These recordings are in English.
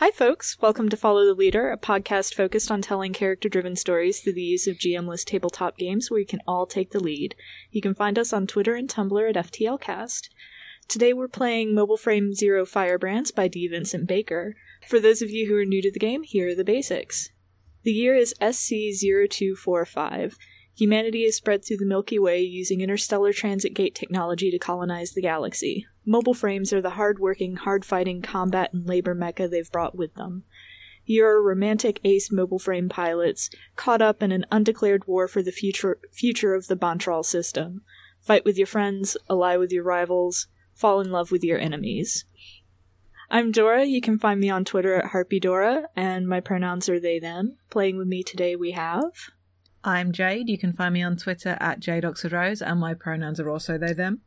Hi, folks. Welcome to Follow the Leader, a podcast focused on telling character driven stories through the use of GMless tabletop games where you can all take the lead. You can find us on Twitter and Tumblr at FTLcast. Today we're playing Mobile Frame Zero Firebrands by D. Vincent Baker. For those of you who are new to the game, here are the basics. The year is SC0245. Humanity is spread through the Milky Way using interstellar transit gate technology to colonize the galaxy. Mobile frames are the hard-working, hard-fighting combat and labor mecha they've brought with them. You're romantic ace mobile frame pilots caught up in an undeclared war for the future future of the Bantral system. Fight with your friends, ally with your rivals, fall in love with your enemies. I'm Dora. You can find me on Twitter at HarpyDora, and my pronouns are they, them. Playing with me today we have. I'm Jade. You can find me on Twitter at JadeOxfordRose, and my pronouns are also they, them.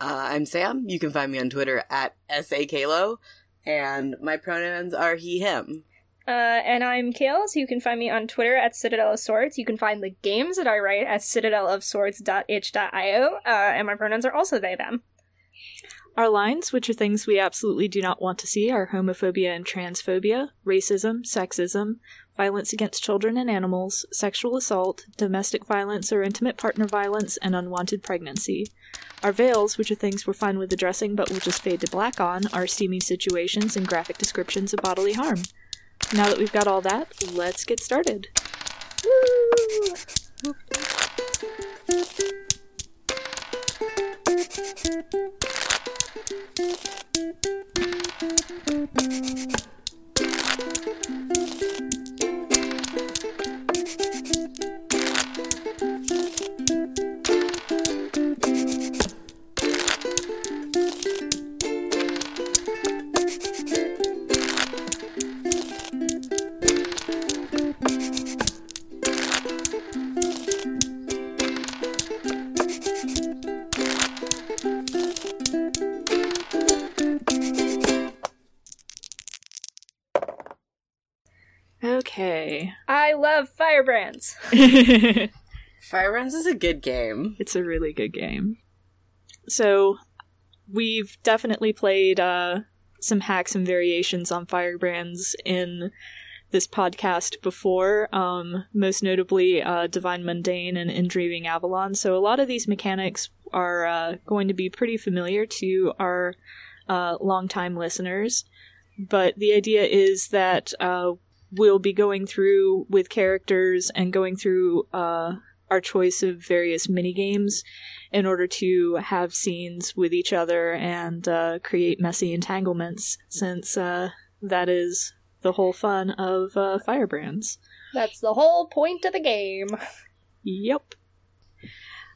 Uh, I'm Sam. You can find me on Twitter at SAKalo, and my pronouns are he, him. Uh, and I'm Kales. You can find me on Twitter at Citadel of Swords. You can find the games that I write at citadelofswords.itch.io, uh, and my pronouns are also they, them. Our lines, which are things we absolutely do not want to see, are homophobia and transphobia, racism, sexism, violence against children and animals, sexual assault, domestic violence or intimate partner violence, and unwanted pregnancy. Our veils, which are things we're fine with addressing but will just fade to black on, are steamy situations and graphic descriptions of bodily harm. Now that we've got all that, let's get started. Woo! Okay. I love Firebrands. Firebrands is a good game. It's a really good game. So, we've definitely played uh, some hacks and variations on Firebrands in this podcast before, um, most notably uh, Divine Mundane and In Dreaming Avalon. So, a lot of these mechanics are uh, going to be pretty familiar to our uh, longtime listeners. But the idea is that uh, we'll be going through with characters and going through uh, our choice of various mini games in order to have scenes with each other and uh, create messy entanglements, since uh, that is the whole fun of uh, Firebrands. That's the whole point of the game. Yep.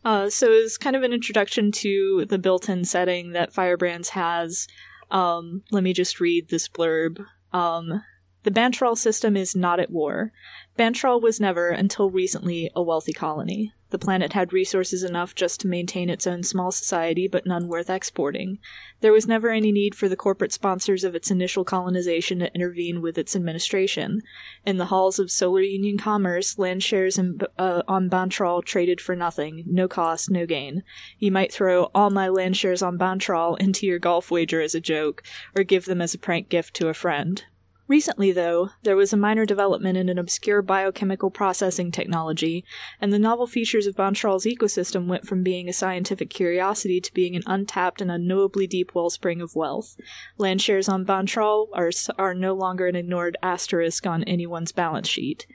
Uh, so, it's kind of an introduction to the built in setting that Firebrands has, um, let me just read this blurb. Um, the Bantral system is not at war. Bantral was never, until recently, a wealthy colony. The planet had resources enough just to maintain its own small society, but none worth exporting. There was never any need for the corporate sponsors of its initial colonization to intervene with its administration. In the halls of Solar Union commerce, land shares in, uh, on Bantral traded for nothing, no cost, no gain. You might throw all my land shares on Bantral into your golf wager as a joke, or give them as a prank gift to a friend. Recently, though, there was a minor development in an obscure biochemical processing technology, and the novel features of Bantral's ecosystem went from being a scientific curiosity to being an untapped and unknowably deep wellspring of wealth. Land shares on Bantral are, are no longer an ignored asterisk on anyone's balance sheet.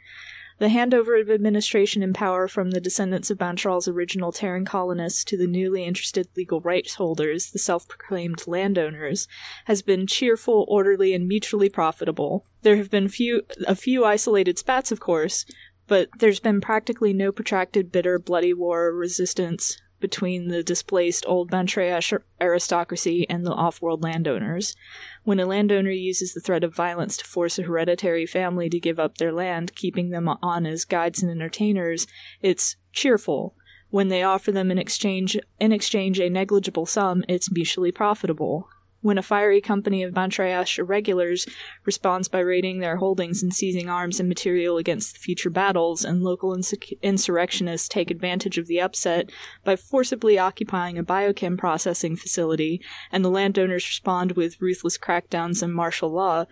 The handover of administration and power from the descendants of Bantral's original Terran colonists to the newly interested legal rights holders, the self proclaimed landowners, has been cheerful, orderly, and mutually profitable. There have been few, a few isolated spats, of course, but there's been practically no protracted, bitter, bloody war or resistance between the displaced old Bantreash aristocracy and the off world landowners. When a landowner uses the threat of violence to force a hereditary family to give up their land, keeping them on as guides and entertainers, it's cheerful. When they offer them in exchange in exchange a negligible sum, it's mutually profitable. When a fiery company of Bantreash irregulars responds by raiding their holdings and seizing arms and material against future battles, and local insurrectionists take advantage of the upset by forcibly occupying a biochem processing facility, and the landowners respond with ruthless crackdowns and martial law,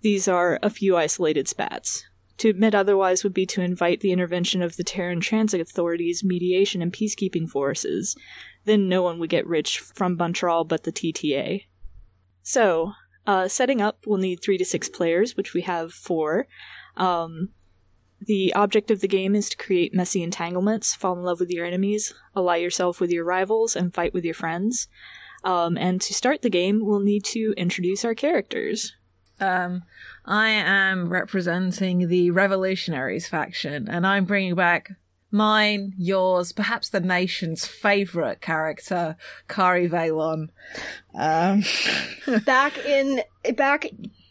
These are a few isolated spats. To admit otherwise would be to invite the intervention of the Terran Transit Authority's mediation and peacekeeping forces. Then no one would get rich from Bantral but the TTA. So, uh, setting up, we'll need three to six players, which we have four. Um, the object of the game is to create messy entanglements, fall in love with your enemies, ally yourself with your rivals, and fight with your friends. Um, and to start the game, we'll need to introduce our characters. Um, I am representing the Revolutionaries faction, and I'm bringing back mine, yours, perhaps the nation's favorite character, Kari Valon. Um, back in back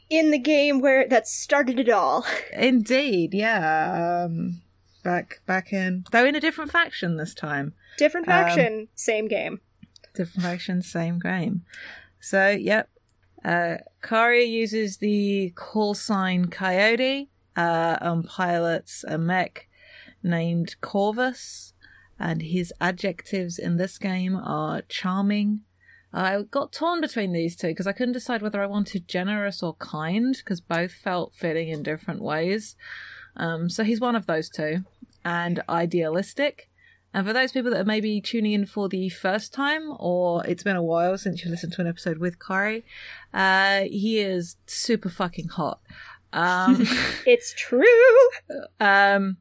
in the game where that started it all. indeed, yeah. Um, back back in, though in a different faction this time. Different Um, faction, same game. Different faction, same game. So, yep. Uh, Kari uses the call sign Coyote uh, and pilots a mech named Corvus. And his adjectives in this game are charming. I got torn between these two because I couldn't decide whether I wanted generous or kind because both felt fitting in different ways. Um, so he's one of those two. And idealistic. And for those people that are maybe tuning in for the first time, or it's been a while since you listened to an episode with Kari, uh, he is super fucking hot. Um, It's true. um,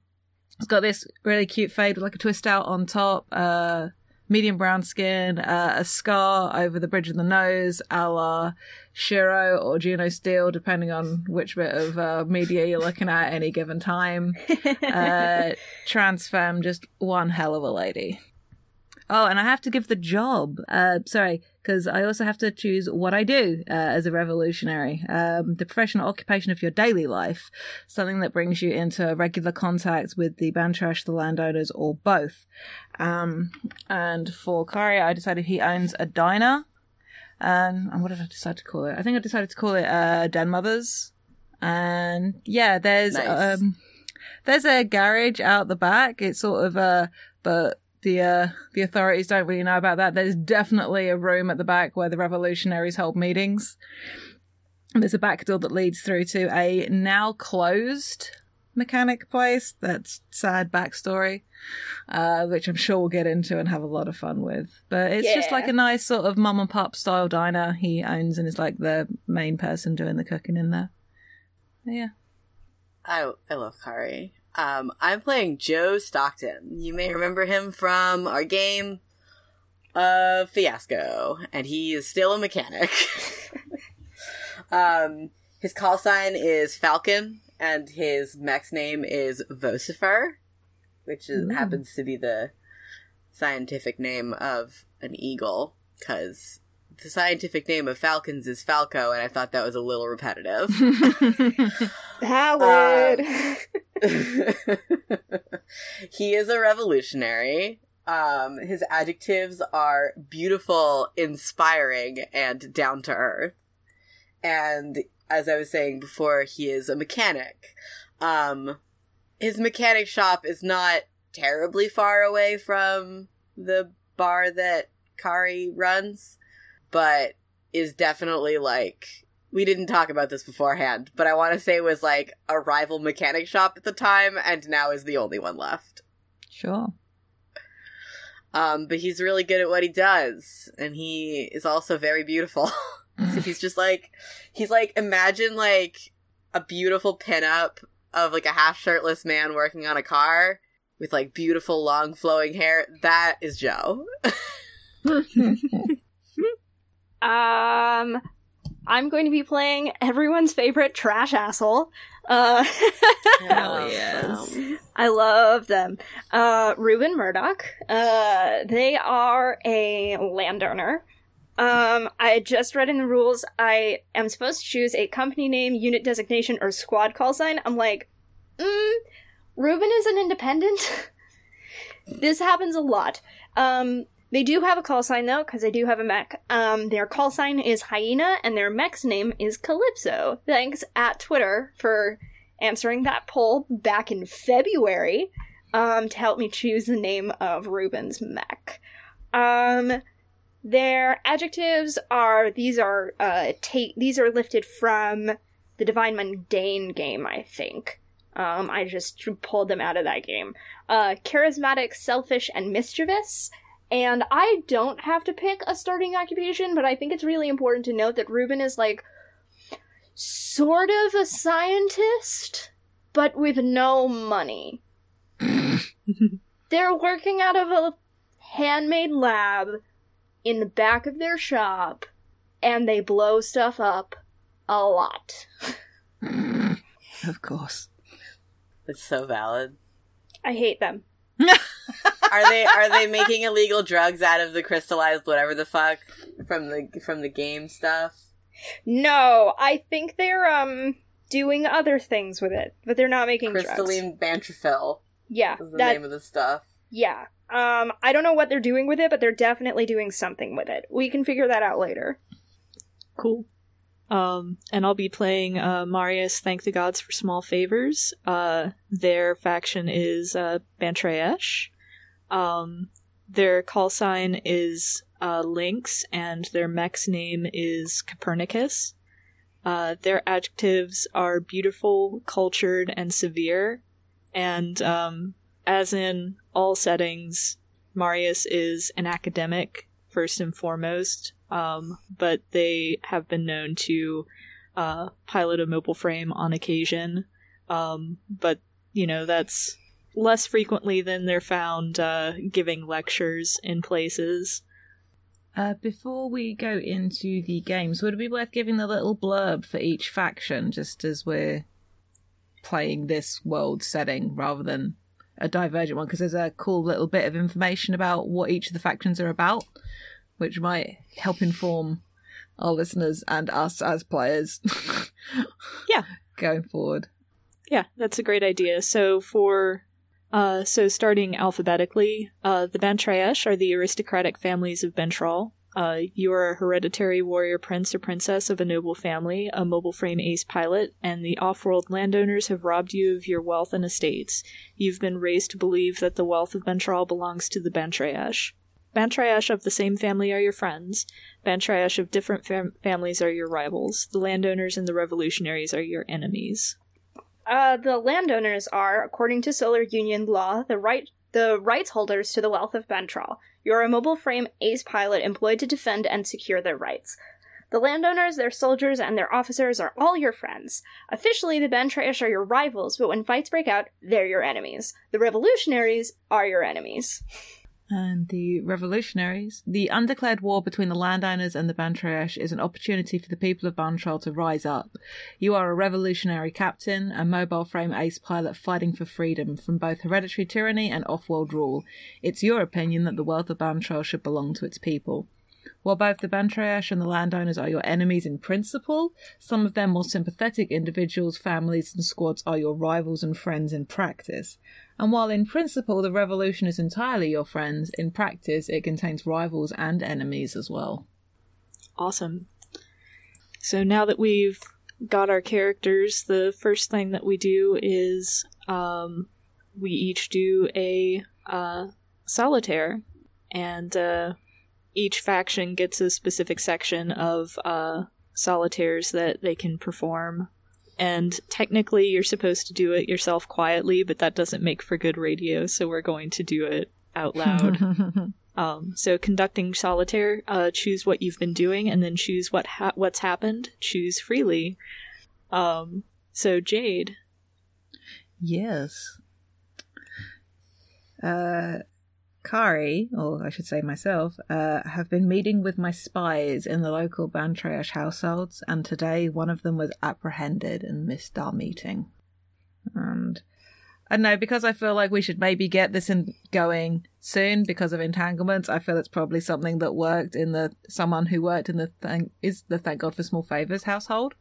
he's got this really cute fade with like a twist out on top, uh, medium brown skin, uh, a scar over the bridge of the nose, a la Shiro or Juno Steel, depending on which bit of uh, media you're looking at at any given time. Uh, trans femme, just one hell of a lady. Oh, and I have to give the job. Uh, sorry, because I also have to choose what I do uh, as a revolutionary. Um, the professional occupation of your daily life, something that brings you into regular contact with the Bantrash, the landowners, or both. Um, and for Kari, I decided he owns a diner. Um, and what did I decide to call it? I think I decided to call it uh, Den Mothers. And yeah, there's Nice. um, there's a garage out the back. It's sort of a but the uh, the authorities don't really know about that. There's definitely a room at the back where the revolutionaries hold meetings. There's a back door that leads through to a now closed mechanic place. That's sad backstory, uh, which I'm sure we'll get into and have a lot of fun with. But it's just like a nice sort of mum and pop style diner he owns and is like the main person doing the cooking in there. Yeah. I I love Kari. Um, I'm playing Joe Stockton. You may remember him from our game of Fiasco, and he is still a mechanic. um, his call sign is Falcon, and his mech's name is Vocifer, which is, Ooh. happens to be the scientific name of an eagle, because the scientific name of falcons is Falco, and I thought that was a little repetitive. Valid. he is a revolutionary. Um, his adjectives are beautiful, inspiring, and down to earth. And as I was saying before, he is a mechanic. Um, his mechanic shop is not terribly far away from the bar that Kari runs, but is definitely like we didn't talk about this beforehand, but I want to say it was like a rival mechanic shop at the time, and now is the only one left. sure. Um, but he's really good at what he does, and he is also very beautiful. so he's just like, he's like, imagine like a beautiful pinup of like a half shirtless man working on a car with like beautiful long flowing hair. That is Joe. Um, I'm going to be playing everyone's favorite trash asshole. Uh, Hell yes. I love them. Uh, Reuben Murdoch. Uh, they are a landowner. Um, I just read in the rules I am supposed to choose a company name, unit designation, or squad call sign. I'm like, mm, Reuben is an independent. this happens a lot. Um, they do have a call sign though, because they do have a mech. Um, their call sign is Hyena, and their mech's name is Calypso. Thanks at Twitter for answering that poll back in February um, to help me choose the name of Ruben's mech. Um, their adjectives are these are uh ta- these are lifted from the Divine Mundane game, I think. Um, I just pulled them out of that game. Uh, charismatic, selfish, and mischievous. And I don't have to pick a starting occupation, but I think it's really important to note that Ruben is like sort of a scientist, but with no money. They're working out of a handmade lab in the back of their shop, and they blow stuff up a lot. of course. It's so valid. I hate them. Are they are they making illegal drugs out of the crystallized whatever the fuck from the from the game stuff? No, I think they're um doing other things with it, but they're not making crystalline drugs. bantrophil. Yeah, is the that, name of the stuff. Yeah. Um, I don't know what they're doing with it, but they're definitely doing something with it. We can figure that out later. Cool. Um, and I'll be playing uh, Marius. Thank the gods for small favors. Uh, their faction is uh. Um, their call sign is uh, Lynx, and their mech's name is Copernicus. Uh, their adjectives are beautiful, cultured, and severe. And um, as in all settings, Marius is an academic first and foremost um, but they have been known to uh, pilot a mobile frame on occasion. Um, but you know that's less frequently than they're found uh, giving lectures in places. Uh, before we go into the games, would it be worth giving the little blurb for each faction, just as we're playing this world setting rather than a divergent one? Because there's a cool little bit of information about what each of the factions are about which might help inform our listeners and us as players. yeah. Going forward. Yeah, that's a great idea. So for uh, so starting alphabetically, uh, the Bantreesh are the aristocratic families of Bantral. Uh, you are a hereditary warrior prince or princess of a noble family, a mobile frame ace pilot, and the off-world landowners have robbed you of your wealth and estates. You've been raised to believe that the wealth of Bantral belongs to the Bantreesh. Bantreesh of the same family are your friends. Bantreesh of different fam- families are your rivals. The landowners and the revolutionaries are your enemies. Uh, the landowners are, according to Solar Union law, the right the rights holders to the wealth of Bantral. You're a mobile frame ace pilot employed to defend and secure their rights. The landowners, their soldiers, and their officers are all your friends. Officially, the Bantreesh are your rivals, but when fights break out, they're your enemies. The revolutionaries are your enemies. and the revolutionaries. The undeclared war between the landowners and the Bantreesh is an opportunity for the people of Bantral to rise up. You are a revolutionary captain, a mobile frame ace pilot fighting for freedom from both hereditary tyranny and off-world rule. It's your opinion that the wealth of Bantral should belong to its people. While both the Bantreesh and the landowners are your enemies in principle, some of their more sympathetic individuals, families, and squads are your rivals and friends in practice. And while in principle the revolution is entirely your friends, in practice it contains rivals and enemies as well. Awesome. So now that we've got our characters, the first thing that we do is um, we each do a uh, solitaire, and uh, each faction gets a specific section of uh, solitaires that they can perform and technically you're supposed to do it yourself quietly, but that doesn't make for good radio, so we're going to do it out loud. um, so conducting solitaire, uh, choose what you've been doing, and then choose what ha- what's happened. Choose freely. Um, so Jade. Yes. Uh, Kari, or I should say myself, uh, have been meeting with my spies in the local Bantreesh households, and today one of them was apprehended and missed our meeting. And I know, because I feel like we should maybe get this in going soon because of entanglements, I feel it's probably something that worked in the someone who worked in the thank is the Thank God for Small Favors household.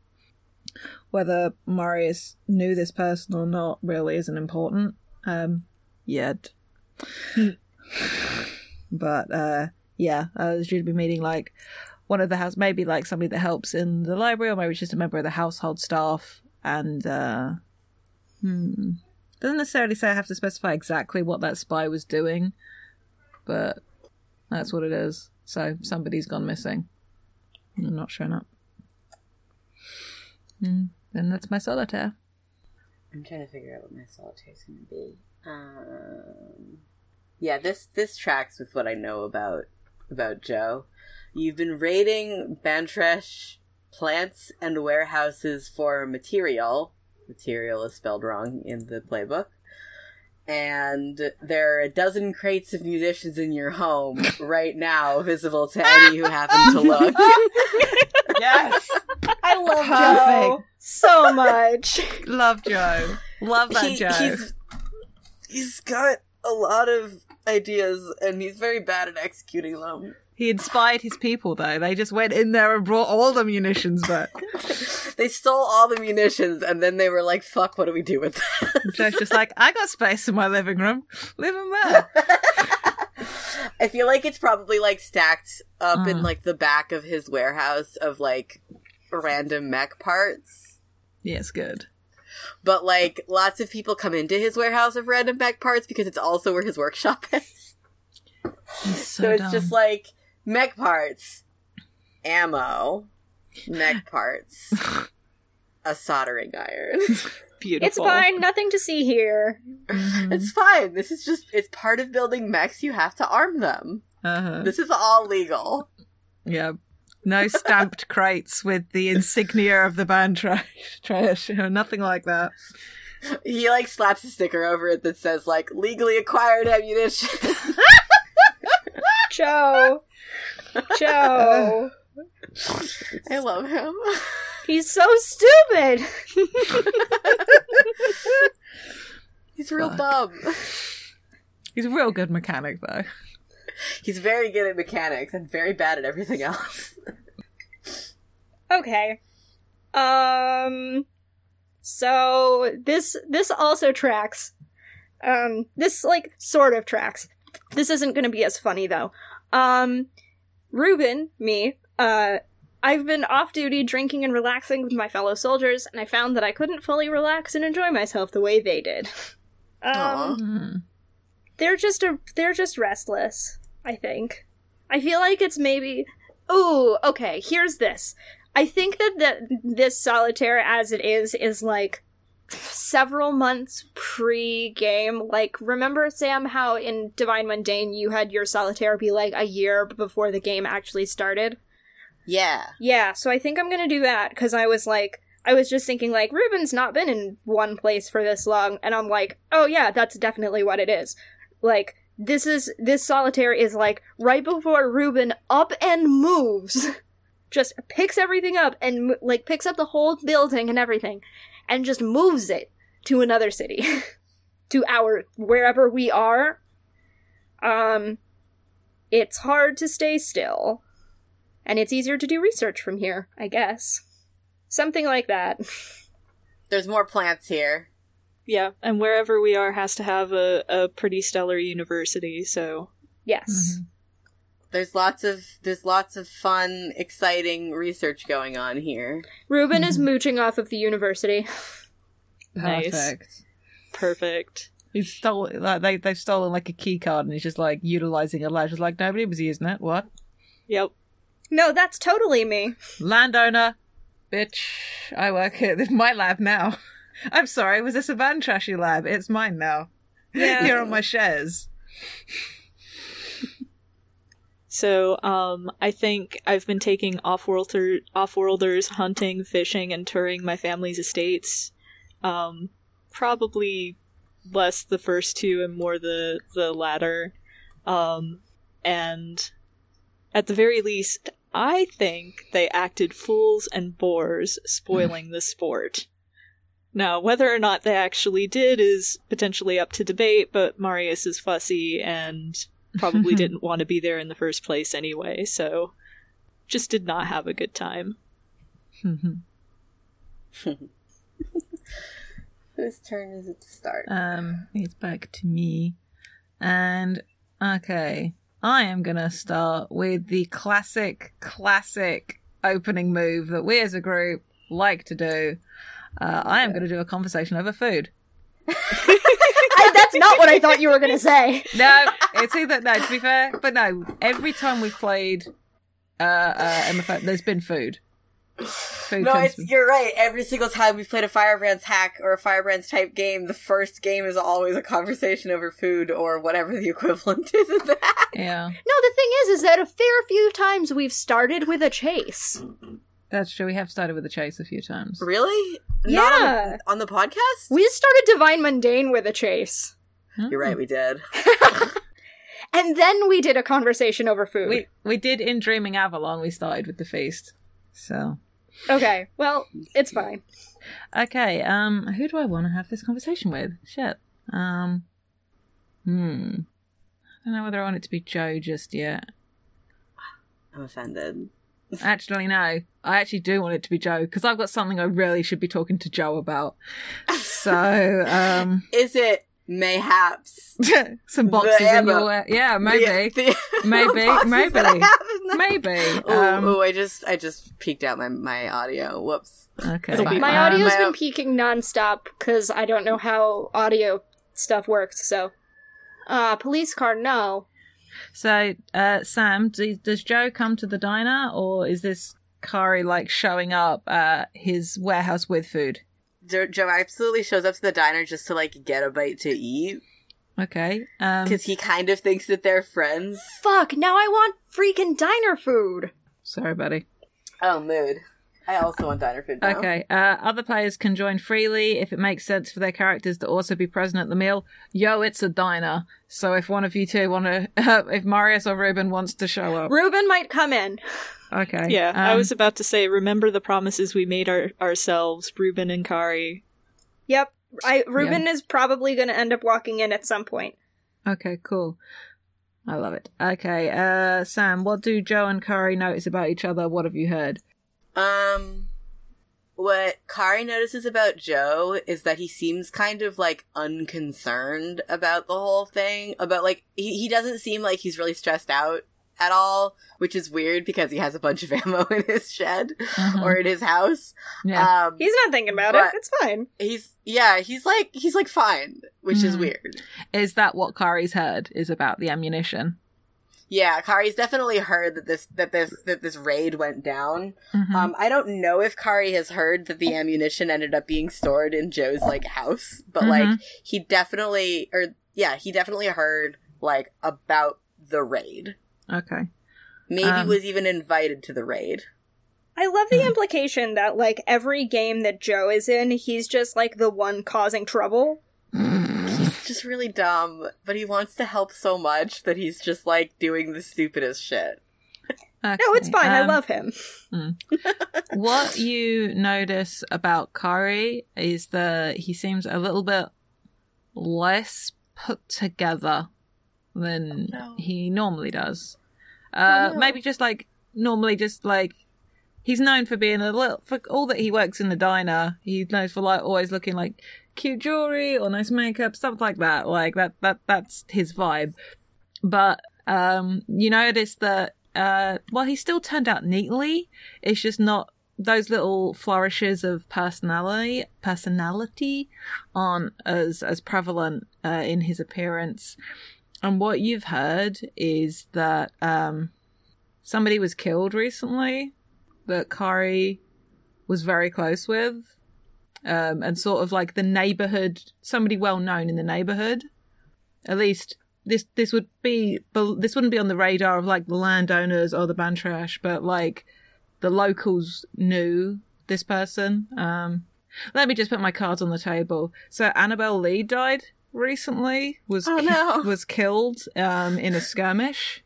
Whether Marius knew this person or not really isn't important. Um, yet. but uh, yeah, I was due to be meeting like one of the house, maybe like somebody that helps in the library, or maybe just a member of the household staff. And uh, hmm, doesn't necessarily say I have to specify exactly what that spy was doing, but that's what it is. So somebody's gone missing. I'm not showing up. Hmm. Then that's my solitaire. I'm trying to figure out what my solitaire is going to be. Um, yeah, this this tracks with what I know about about Joe. You've been raiding Bantresh plants and warehouses for material. Material is spelled wrong in the playbook. And there are a dozen crates of munitions in your home right now, visible to any who happen to look. Yes. I love Perfect. Joe so much. Love Joe. Love that He- Joe. he's he's got a lot of ideas and he's very bad at executing them. He inspired his people, though. They just went in there and brought all the munitions back. they stole all the munitions and then they were like, fuck, what do we do with that? Joe's just like, I got space in my living room. Leave him there. I feel like it's probably like stacked up in Mm. like the back of his warehouse of like random mech parts. yes, good. But like lots of people come into his warehouse of random mech parts because it's also where his workshop is. He's so, So, it's dumb. just like mech parts, ammo, mech parts, a soldering iron. Beautiful. It's fine, nothing to see here. Mhm. it's fine. This is just it's part of building mechs. You have to arm them. Uh-huh. This is all legal. Yeah. No stamped crates with the insignia of the band trash. trash. Nothing like that. He like slaps a sticker over it that says like legally acquired ammunition. Joe. Joe. I love him. He's so stupid. He's real Fuck. dumb. He's a real good mechanic, though. He's very good at mechanics and very bad at everything else. Okay. Um so this this also tracks. Um this like sort of tracks. This isn't going to be as funny though. Um Ruben, me, uh I've been off duty drinking and relaxing with my fellow soldiers and I found that I couldn't fully relax and enjoy myself the way they did. Um Mhm. they're just a they're just restless i think i feel like it's maybe ooh okay here's this i think that the, this solitaire as it is is like several months pre-game like remember sam how in divine mundane you had your solitaire be like a year before the game actually started Yeah. yeah, so I think I'm gonna do that because I was like, I was just thinking like Ruben's not been in one place for this long, and I'm like, oh yeah, that's definitely what it is. Like this is this solitaire is like right before Ruben up and moves, just picks everything up and like picks up the whole building and everything, and just moves it to another city, to our wherever we are. Um, it's hard to stay still and it's easier to do research from here, I guess. Something like that. There's more plants here. Yeah, and wherever we are has to have a, a pretty stellar university, so Yes. Mhm. There's lots of there's lots of fun, exciting research going on here. Ruben is mooching off of the university. Nice. Perfect. perfect. He's stolen. Like they they've stolen like a key card, and he's just like utilizing it. Like just like nobody was using it. What? Yep. No, that's totally me. Landowner, bitch. I work here. This is my lab now. I'm sorry. Was this a van trashy lab? It's mine now. Yeah. Here are my shares. So, um, I think I've been taking off-worlder, off-worlders hunting, fishing, and touring my family's estates. Um, probably less the first two and more the the latter. Um, and at the very least, I think they acted fools and bores, spoiling the sport. Now, whether or not they actually did is potentially up to debate, but Marius is fussy and probably didn't want to be there in the first place anyway, so just did not have a good time. Whose turn is it to start? um, it's back to me, and okay, I am gonna start with the classic, classic opening move that we as a group like to do. Uh, I am going to do a conversation over food. I, that's not what I thought you were gonna say. No, it's either no. To be fair, but no. Every time we've played uh, uh, MFA, there's been food. Food no, it's, to you're right. Every single time we've played a Firebrands hack or a Firebrands type game, the first game is always a conversation over food or whatever the equivalent is of that. yeah, No, the thing is, is that a fair few times we've started with a chase. That's true. We have started with a chase a few times. Really? Not on Yeah. the, on the podcast? We started Divine Mundane with a chase. You're right, we did. And then we did a conversation over food. We we did in Dreaming Avalon. We started with the feast. So Okay, well, it's fine. okay, um, who do I want to have this conversation with? Shit. Um, hmm. I don't know whether I want it to be Joe just yet. I'm offended. Actually, no. I actually do want it to be Joe because I've got something I really should be talking to Joe about. So, um, Is it mayhaps? some boxes in ammo. your yeah, maybe, The- the Maybe, boxes maybe. that I have in the- maybe. Oh, Um, oh, I just I just peeked out my my audio. Whoops. okay, It'll be My um, audio's my- been peaking nonstop because I don't know how audio stuff works, so. Uh, police car, no. So, uh, Sam, do, does Joe come to the diner, or is this Kari like showing up at his warehouse with food? Jo- Joe absolutely shows up to the diner just to like get a bite to eat Okay. Um, because he kind of thinks that they're friends. Fuck, now I want freaking diner food! sorry, buddy. Oh, mood. I also want diner food now. Okay. Uh, other players can join freely if it makes sense for their characters to also be present at the meal. Yo, it's a diner. So if one of you two want to, if Marius or Ruben wants to show up, Ruben might come in. okay. Yeah, I Um, was about to say, remember the promises we made our- ourselves, Ruben and Kari. Yep. I Ruben is probably gonna end up walking in at some point. Okay, cool. I love it. Okay, uh, Sam, what do Joe and Kari notice about each other? What have you heard? Um, what Kari notices about Joe is that he seems kind of like unconcerned about the whole thing. About like he he doesn't seem like he's really stressed out at all, which is weird because he has a bunch of ammo in his shed Mhm. or in his house. Yeah. Um, He's not thinking about it. It's fine. he's yeah, he's like he's like fine, which is Mhm. weird. Is that what Kari's heard is about the ammunition? Yeah, Kari's definitely heard that this that this that this raid went down. Mhm. Um, I don't know if Kari has heard that the ammunition ended up being stored in Joe's like house, but like Mhm. he definitely or yeah, he definitely heard like about the raid. okay. Maybe Um, was even invited to the raid. I love the Hmm. implication that like every game that Joe is in, he's just like the one causing trouble. He's just really dumb, but he wants to help so much that he's just like doing the stupidest shit. No, it's Okay, fine. I um, love him. what you notice about Kari is that he seems a little bit less put together than no. he normally does. Uh, Oh, no. Maybe just like normally, just like he's known for being a little for all that he works in the diner. He's known for like always looking like cute jewelry or nice makeup, stuff like that. Like that that that's his vibe. But um, you notice that uh, well, he still turned out neatly. It's just not those little flourishes of personality personality aren't as as prevalent uh, in his appearance. And what you've heard is that um, somebody was killed recently that Kari was very close with, um, and sort of like the neighborhood, somebody well known in the neighborhood. At least this this would be this wouldn't be on the radar of like the landowners or the Bantrash, but like the locals knew this person. Um, let me just put my cards on the table. So Annabelle Lee died recently. Was Oh, ki- no. was killed um, in a skirmish,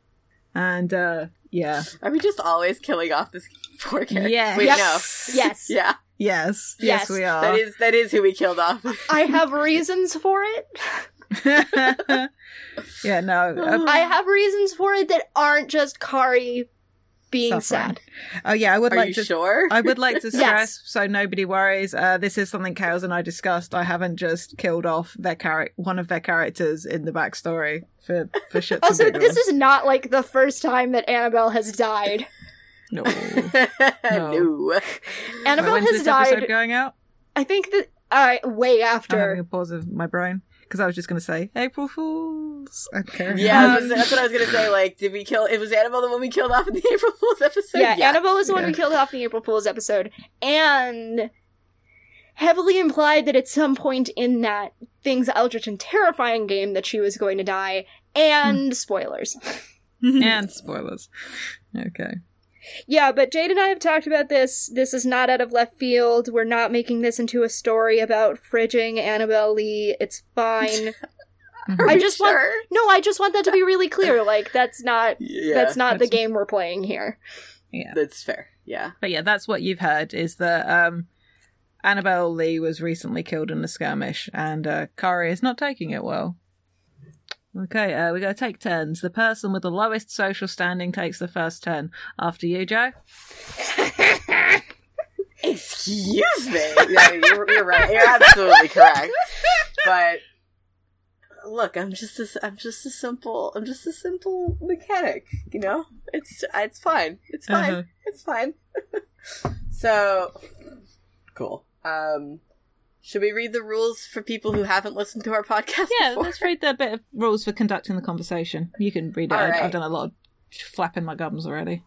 and uh, yeah, Are we just always killing off this poor character? Yes. Wait, Yep. no. Yes. Yeah, yes, yes, Yes. we are. that is that is who we killed off. I have reasons for it. yeah, no. uh, I have reasons for it that aren't just Kari being Suffering. sad. oh yeah, I would Are like you to. sure? I would like to stress, Yes. so nobody worries. Uh, this is something Chaos and I discussed. I haven't just killed off their char- one of their characters in the backstory for for shits Also, this is not like the first time that Annabelle has died. no. no. Annabelle When's has this episode died. going out? I think that uh, way I'm having after. a pause of my brain. because I was just going to say April Fools. Okay. Yeah, Um, that's what I was gonna say. Like, did we kill? It was Annabelle the one we killed off in the April Fool's episode. yeah, Yes. Annabelle was the one Yeah. we killed off in the April Fool's episode, and heavily implied that at some point in that things eldritch and terrifying game that she was going to die. And spoilers. and spoilers. Okay. Yeah, but Jade and I have talked about this. This is not out of left field. We're not making this into a story about fridging Annabelle Lee. It's fine. Mhm. I you just want no. I just want that to be really clear. Like that's not Yeah, that's not the game we're playing here. yeah. That's fair. Yeah. But yeah, that's what you've heard is that um, Annabelle Lee was recently killed in a skirmish, and uh, Kari is not taking it well. Okay, uh, we got to take turns. The person with the lowest social standing takes the first turn. After you, Joe. Excuse me. Yeah, you're, you're right. You're absolutely correct. But look, I'm just a, I'm just a simple I'm just a simple mechanic. You know, it's it's fine. It's fine. Uh-huh. It's fine. so cool. Um, should we read the rules for people who haven't listened to our podcast? Yeah, before? let's read the bit of rules for conducting the conversation. You can read it. Right. I've done a lot of flapping my gums already.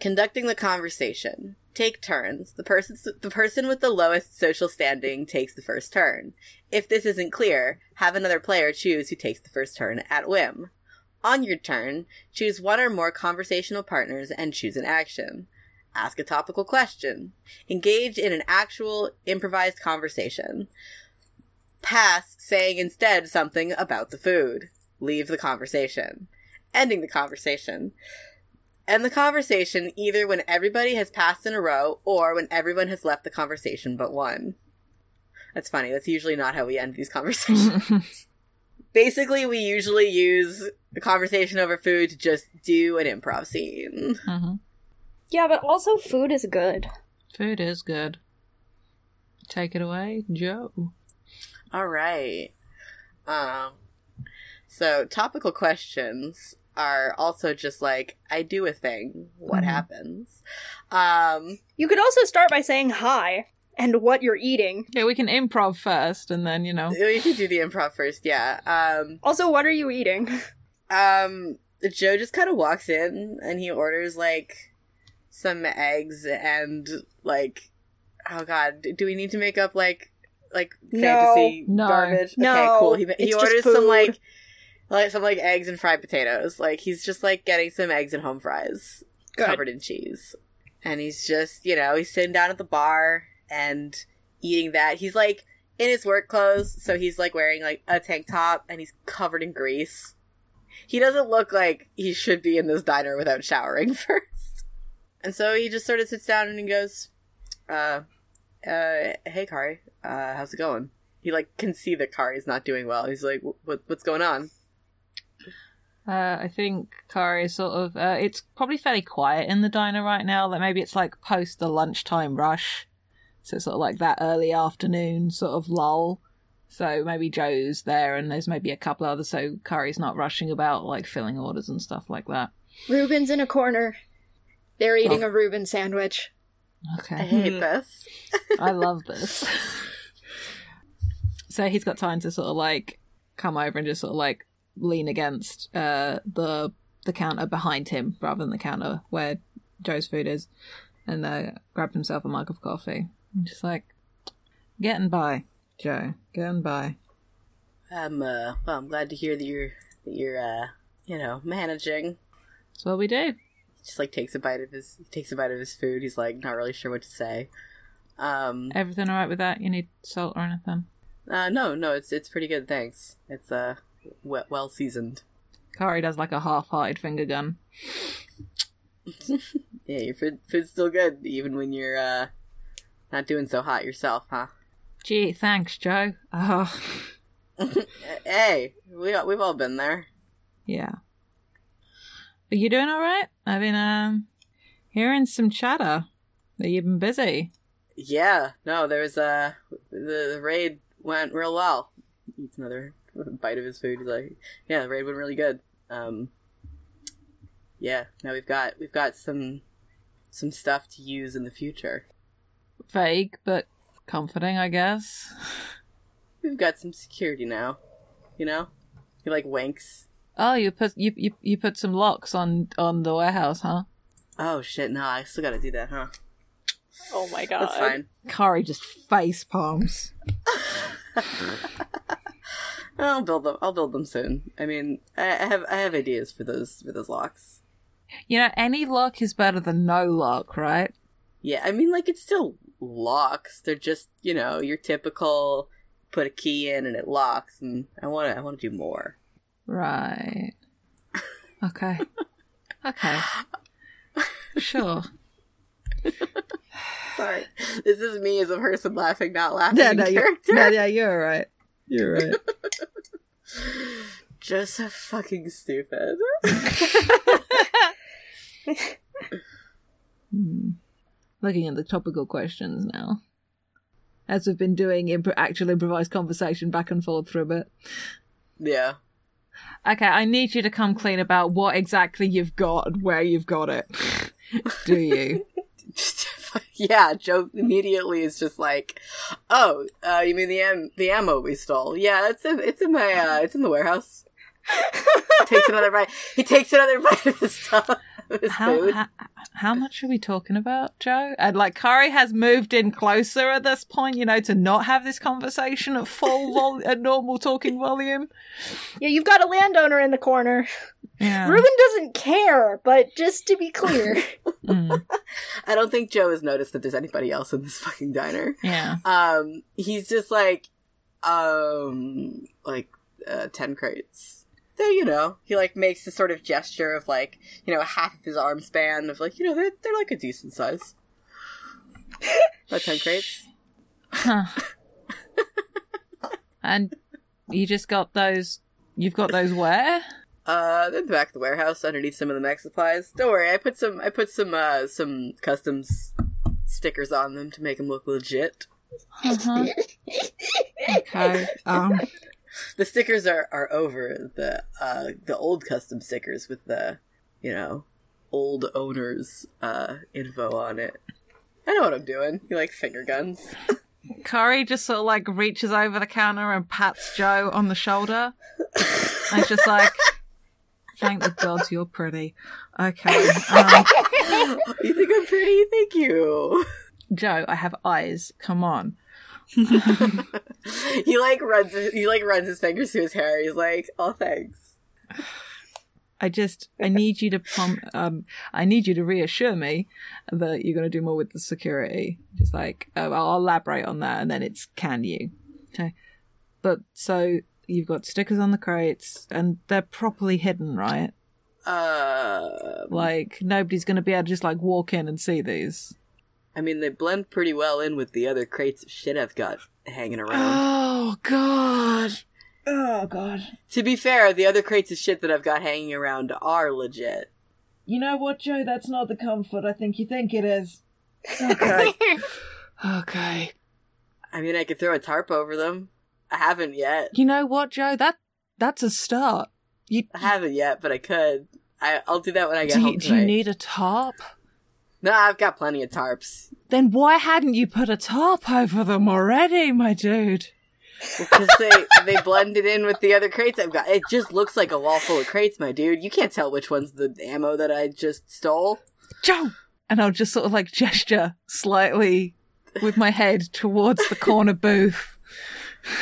Conducting the conversation. Take turns. The person the person with the lowest social standing takes the first turn. If this isn't clear, have another player choose who takes the first turn at whim. On your turn, choose one or more conversational partners and choose an action. Ask a topical question. Engage in an actual improvised conversation. Pass, saying instead something about the food. Leave the conversation. Ending the conversation. End the conversation either when everybody has passed in a row or when everyone has left the conversation but one. That's funny. That's usually not how we end these conversations. Basically, we usually use the conversation over food to just do an improv scene. Mhm. Yeah, but also food is good. Food is good. Take it away, Joe. All right. Um, so topical questions are also just like I do a thing. What Mhm. happens? Um, You could also start by saying hi and what you're eating. Yeah, we can improv first, and then you know. we could do the improv first. Yeah. Um, Also, what are you eating? Um, Joe just kind of walks in and he orders like some eggs and like, oh god, do we need to make up like like No. fantasy No. garbage? No, okay, cool. He he orders some like like some like eggs and fried potatoes. Like he's just like getting some eggs and home fries Good. covered in cheese, and he's just you know he's sitting down at the bar and eating that. He's like in his work clothes, so he's like wearing like a tank top and he's covered in grease. He doesn't look like he should be in this diner without showering first. And so he just sort of sits down and he goes, uh, uh, hey Kari, uh, how's it going? He like can see that Kari's not doing well. He's like, what, what's going on? Uh, I think Kari is sort of. Uh, it's probably fairly quiet in the diner right now. Like maybe it's like post the lunchtime rush, so it's sort of like that early afternoon sort of lull. So maybe Joe's there, and there's maybe a couple others. So Kari's not rushing about like filling orders and stuff like that. Ruben's in a corner. They're eating a Reuben sandwich. Okay. I Okay, hate this. I love this. so he's got time to sort of like come over and just sort of like lean against uh the the counter behind him rather than the counter where Joe's food is, and uh, grab himself a mug of coffee. And just like getting by, Joe, getting by. I'm uh, well. I'm glad to hear that you're that you're uh, you know, managing. That's what we do. Just like takes a bite of his takes a bite of his food. He's like not really sure what to say. Um, Everything all right with that? You need salt or anything? uh, no, no, it's it's pretty good. Thanks. It's uh, well, well seasoned. Kari does like a half-hearted finger gun. Yeah, your food food's still good even when you're uh, not doing so hot yourself, huh? Gee, thanks, Joe. Oh, hey, we we've all been there. yeah. Are you doing all right? I've been um hearing some chatter that you've been busy. Yeah, no, there was uh the, the raid went real well. Eats another bite of his food. He's like, yeah, the raid went really good. Um, yeah, now we've got we've got some some stuff to use in the future. Vague but comforting, I guess. we've got some security now. You know? He like winks. Oh, you put you, you you put some locks on on the warehouse, huh? Oh shit, no, I still gotta do that, huh? Oh my god. That's fine. Kari just face palms. I'll build them. I'll build them soon. I mean, I, I have I have ideas for those for those locks. You know, any lock is better than no lock, right? Yeah, I mean, like it's still locks. They're just you know your typical put a key in and it locks. And I want to I want to do more. Right. Okay. okay. Sure. Sorry, this is me as a person laughing, not laughing. Yeah, in no, you're, character. no, yeah, you're right. You're right. Just so fucking stupid. Hmm. Looking at the topical questions now. As we've been doing imp- actual improvised conversation back and forth for a bit. yeah. Okay, I need you to come clean about what exactly you've got and where you've got it. Do you? yeah, Joe immediately is just like, "Oh, uh, you mean the am- the ammo we stole? Yeah, it's in it's in my uh, it's in the warehouse." takes another bite. He takes another bite of his stuff, How, how how much are we talking about, Joe? And like Kari has moved in closer at this point, you know, to not have this conversation at full vol- at normal talking volume. Yeah, you've got a landowner in the corner. Yeah. Ruben doesn't care, but just to be clear. Mm, I don't think Joe has noticed that there's anybody else in this fucking diner. yeah. Um, he's just like, um, like uh, ten crates. There, you know, he like makes this sort of gesture of like, you know, half of his arm span of like, you know, they're they're like a decent size. About ten crates. Huh. and you just got those. You've got those where? Uh, in the back of the warehouse underneath some of the mech supplies. Don't worry, I put some I put some uh some customs stickers on them to make them look legit. Uh-huh. Okay. Um. The stickers are are over the uh the old custom stickers with the you know old owners uh info on it. I know what I'm doing. You like finger guns? Kari just sort of like reaches over the counter and pats Joe on the shoulder. And it's just like, thank the gods you're pretty. Okay. Um, you think I'm pretty? Thank you. Joe, I have eyes. Come on. he like runs he like runs his fingers through his hair. He's like, "Oh, thanks." I just, I need you to prom- um, I need you to reassure me that you're going to do more with the security. Just like, oh, I'll elaborate on that, and then it's can you? Okay. But so you've got stickers on the crates, and they're properly hidden, right? Uh, Like nobody's going to be able to just like walk in and see these. I mean, they blend pretty well in with the other crates of shit I've got hanging around. Oh God. Oh God. to be fair, the other crates of shit that I've got hanging around are legit. You know what, Joe? That's not the comfort I think you think it is. Okay. okay. I mean, I could throw a tarp over them. I haven't yet. You know what, Joe? That that's a start. You I haven't yet, but I could. I, I'll do that when I get do, home you, do you need a tarp? No, I've got plenty of tarps. Then why hadn't you put a tarp over them already, my dude? Because they they blended in with the other crates I've got. It just looks like a wall full of crates, my dude. You can't tell which one's the ammo that I just stole. Joe! And I'll just sort of like gesture slightly with my head towards the corner booth.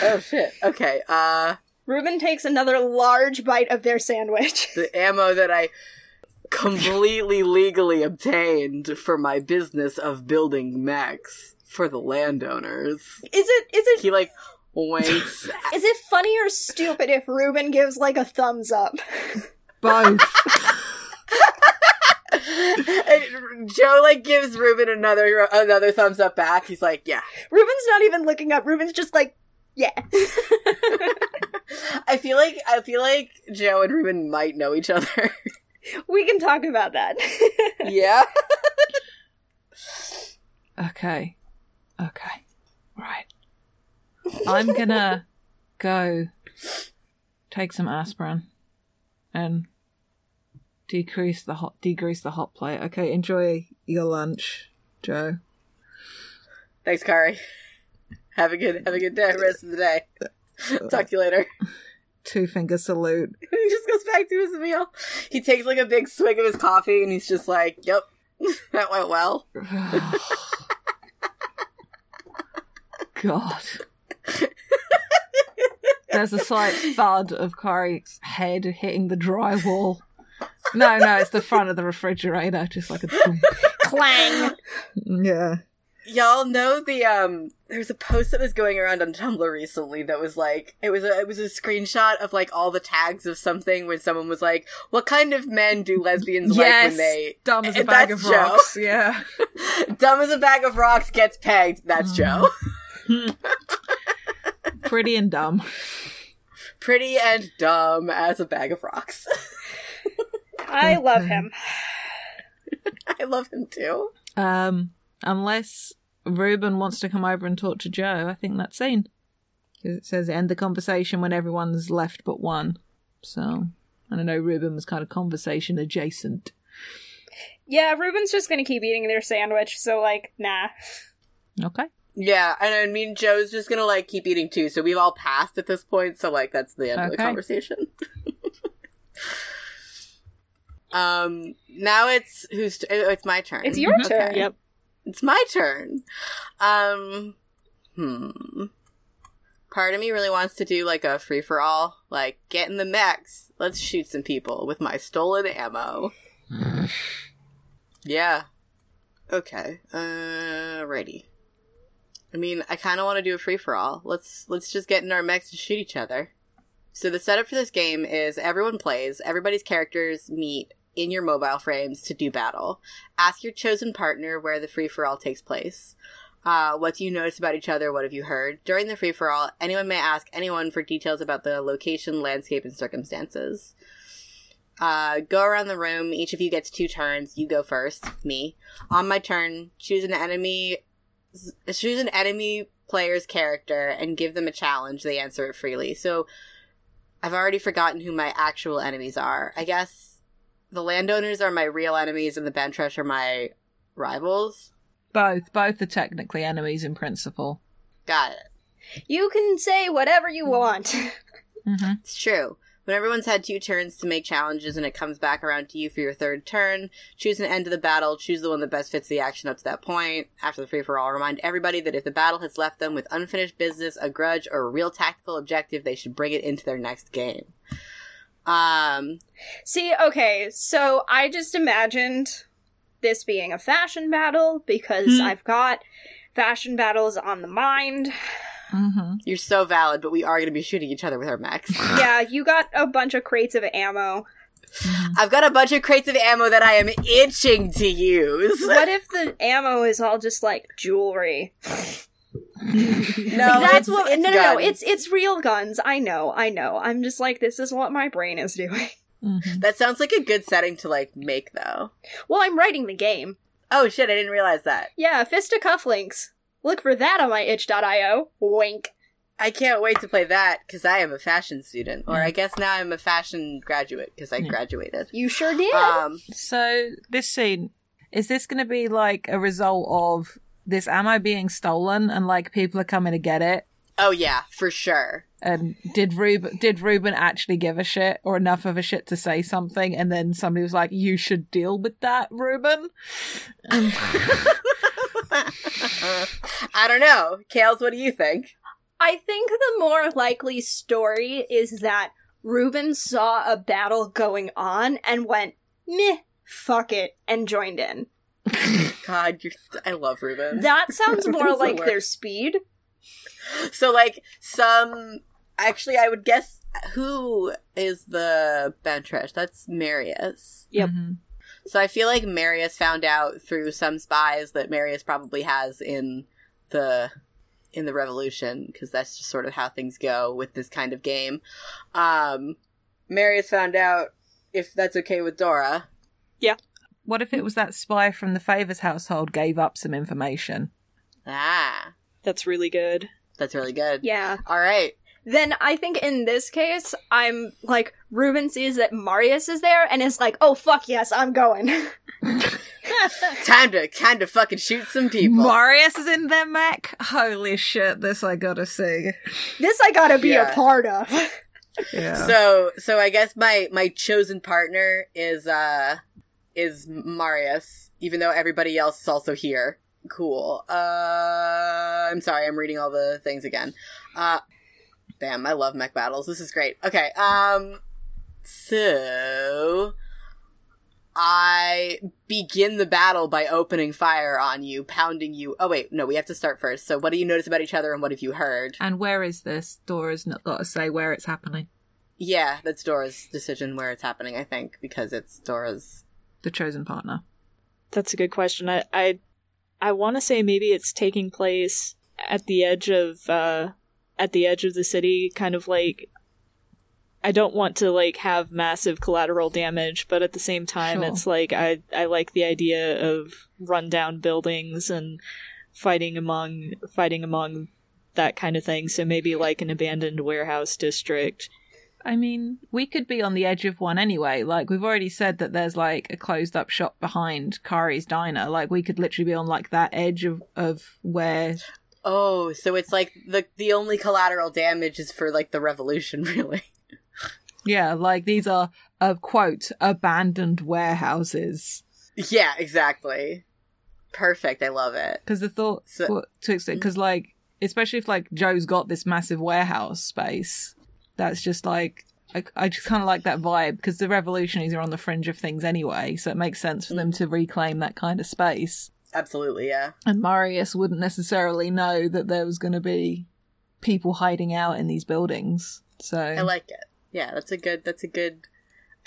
Oh shit. Okay. Uh, Ruben takes another large bite of their sandwich. the ammo that I completely legally obtained for my business of building mechs for the landowners. Is it is it He like winks. is it funny or stupid if Ruben gives like a thumbs up? Both. and Joe like gives Ruben another another thumbs up back. He's like, "Yeah." Ruben's not even looking up. Ruben's just like, yeah. I feel like I feel like Joe and Ruben might know each other. we can talk about that. yeah. Okay. Okay. Right. I'm gonna go take some aspirin and decrease the hot decrease the hot plate. Okay, enjoy your lunch, Joe. Thanks, Kari. Have a good have a good day, rest of the day. Talk to you later. Two finger salute. he just goes back to his meal. He takes like a big swig of his coffee and he's just like, Yep, that went well. God. There's a slight thud of Kari's head hitting the drywall. No, no, it's the front of the refrigerator, just like a. Clang. yeah. Y'all know the um there's a post that was going around on Tumblr recently that was like it was a it was a screenshot of like all the tags of something when someone was like, What kind of men do lesbians like when they dumb as a bag that's of rocks. Yeah. dumb as a bag of rocks gets pegged? That's Joe. Pretty and dumb. Pretty and dumb as a bag of rocks. I love him. I love him too. Um, unless Ruben wants to come over and talk to Joe, I think that's scene. 'Cause it says end the conversation when everyone's left but one. So I don't know. Ruben was kind of conversation adjacent. Yeah, Ruben's just gonna keep eating their sandwich, so like, nah. Okay. Yeah, and I mean Joe's just gonna like keep eating too, so we've all passed at this point, so like that's the end of the Okay. conversation. um now it's who's oh, it's my turn. It's your Okay. turn. Yep. It's my turn. Um hmm. Part of me really wants to do like a free for all, like get in the mechs. Let's shoot some people with my stolen ammo. Yeah. Okay. Uh righty. I mean, I kind of want to do a free for all. Let's let's just get in our mechs and shoot each other. So the setup for this game is everyone plays, everybody's characters meet in your mobile frames to do battle. Ask your chosen partner where the free for all takes place. Uh, what do you notice about each other? What have you heard? During the free for all, anyone may ask anyone for details about the location, landscape, and circumstances. Uh, go around the room. Each of you gets two turns. You go first. Me. On my turn, choose an enemy. Choose an enemy player's character and give them a challenge. They answer it freely. So, I've already forgotten who my actual enemies are. I guess the landowners are my real enemies, and the bench rush are my rivals. Both. Both are technically enemies in principle. Got it. You can say whatever you want. Mm-hmm. It's true. When everyone's had two turns to make challenges and it comes back around to you for your third turn, choose an end to the battle, choose the one that best fits the action up to that point. After the free for all, remind everybody that if the battle has left them with unfinished business, a grudge, or a real tactical objective, they should bring it into their next game. Um, See, okay, so I just imagined this being a fashion battle because Hmm. I've got fashion battles on the mind. Mm-hmm. you're so valid, but we are going to be shooting each other with our mechs. yeah, you got a bunch of crates of ammo. I've got a bunch of crates of ammo that I am itching to use. What if the ammo is all just like jewelry? No, that's it's- what. it's no, no, no. It's it's real guns. I know, I know. I'm just like this is what my brain is doing. Mm-hmm. That sounds like a good setting to like make though. Well, I'm writing the game. Oh shit, I didn't realize that. Yeah, fist of cufflinks. Look for that on my itch.io. Wink. I can't wait to play that because I am a fashion student, or I guess now I'm a fashion graduate because I Yeah. graduated. You sure did. Um, So this scene is this going to be like a result of this ammo being stolen and like people are coming to get it? oh yeah, for sure. And did Ruben did Ruben actually give a shit or enough of a shit to say something? And then somebody was like, "You should deal with that, Ruben." And- I don't know, Kales. What do you think? I think the more likely story is that Ruben saw a battle going on and went, meh, fuck it, and joined in. God, you're. I love Ruben. That sounds more That's the like their speed. So like some. Actually, I would guess who is the Bentrish? That's Marius. Yep. Mhm. So I feel like Marius found out through some spies that Marius probably has in the in the revolution because that's just sort of how things go with this kind of game. Um Marius found out if that's okay with Dora. What if it was that spy from the Favors household gave up some information? Ah, That's really good. that's really good. Yeah. All right. Then I think in this case, I'm like, Ruben sees that Marius is there and is like, oh fuck yes, I'm going. time to kind of fucking shoot some people. Marius is in there, Mac. Holy shit! This I gotta see. This I gotta be Yeah. a part of. Yeah. So so I guess my my chosen partner is uh is Marius, even though everybody else is also here. Cool. Uh I'm sorry, I'm reading all the things again. Uh damn, I love mech battles. This is great. Okay, um so I begin the battle by opening fire on you, pounding you. Oh wait, no, we have to start first. So what do you notice about each other and what have you heard? and where is this? Dora's not got to say where it's happening. Yeah, that's Dora's decision where it's happening, I think, because it's Dora's. The chosen partner. That's a good question. I I, I want to say maybe it's taking place at the edge of uh at the edge of the city, kind of like I don't want to like have massive collateral damage, but at the same time Sure. it's like I I like the idea of rundown buildings and fighting among fighting among that kind of thing. So maybe like an abandoned warehouse district. I mean, we could be on the edge of one anyway. Like we've already said that there's like a closed up shop behind Kari's diner. Like we could literally be on like that edge of of where Oh, so it's like the the only collateral damage is for like the revolution, really. yeah, like these are uh, quote abandoned warehouses. yeah, exactly. Perfect. I love it. Because the thought So- well, to extent, because like especially if like Joe's got this massive warehouse space, that's just like I, I just kind of like that vibe because the revolutionaries are on the fringe of things anyway, so it makes sense for them mm. to reclaim that kind of space. Absolutely, yeah. And Marius wouldn't necessarily know that there was going to be people hiding out in these buildings. So I like it. Yeah, that's a good. That's a good.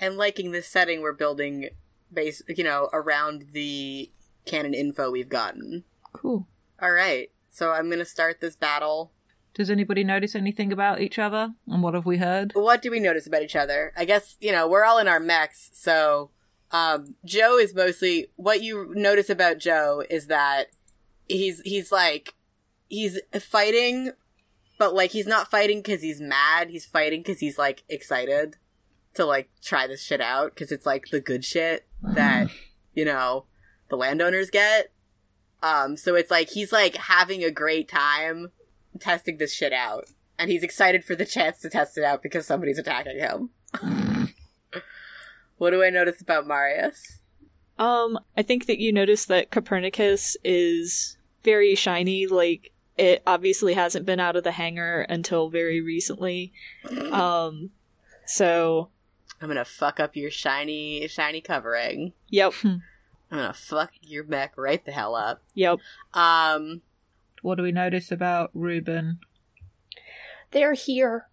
I'm liking this setting we're building, base. You know, around the canon info we've gotten. cool. All right, so I'm gonna start this battle. Does anybody notice anything about each other? And what have we heard? what do we notice about each other? I guess, you know, we're all in our mechs, so um Joe is mostly what you notice about Joe is that he's he's like he's fighting but like he's not fighting cuz he's mad, he's fighting cuz he's like excited to like try this shit out cuz it's like the good shit that, you know, the landowners get. Um so it's like he's like having a great time testing this shit out and he's excited for the chance to test it out because somebody's attacking him. what do I notice about Marius? Um, I think that you notice that Copernicus is very shiny. Like it obviously hasn't been out of the hangar until very recently. Um, so I'm gonna fuck up your shiny, shiny covering. yep, I'm gonna fuck your mech right the hell up. yep. Um, What do we notice about Ruben? They're here.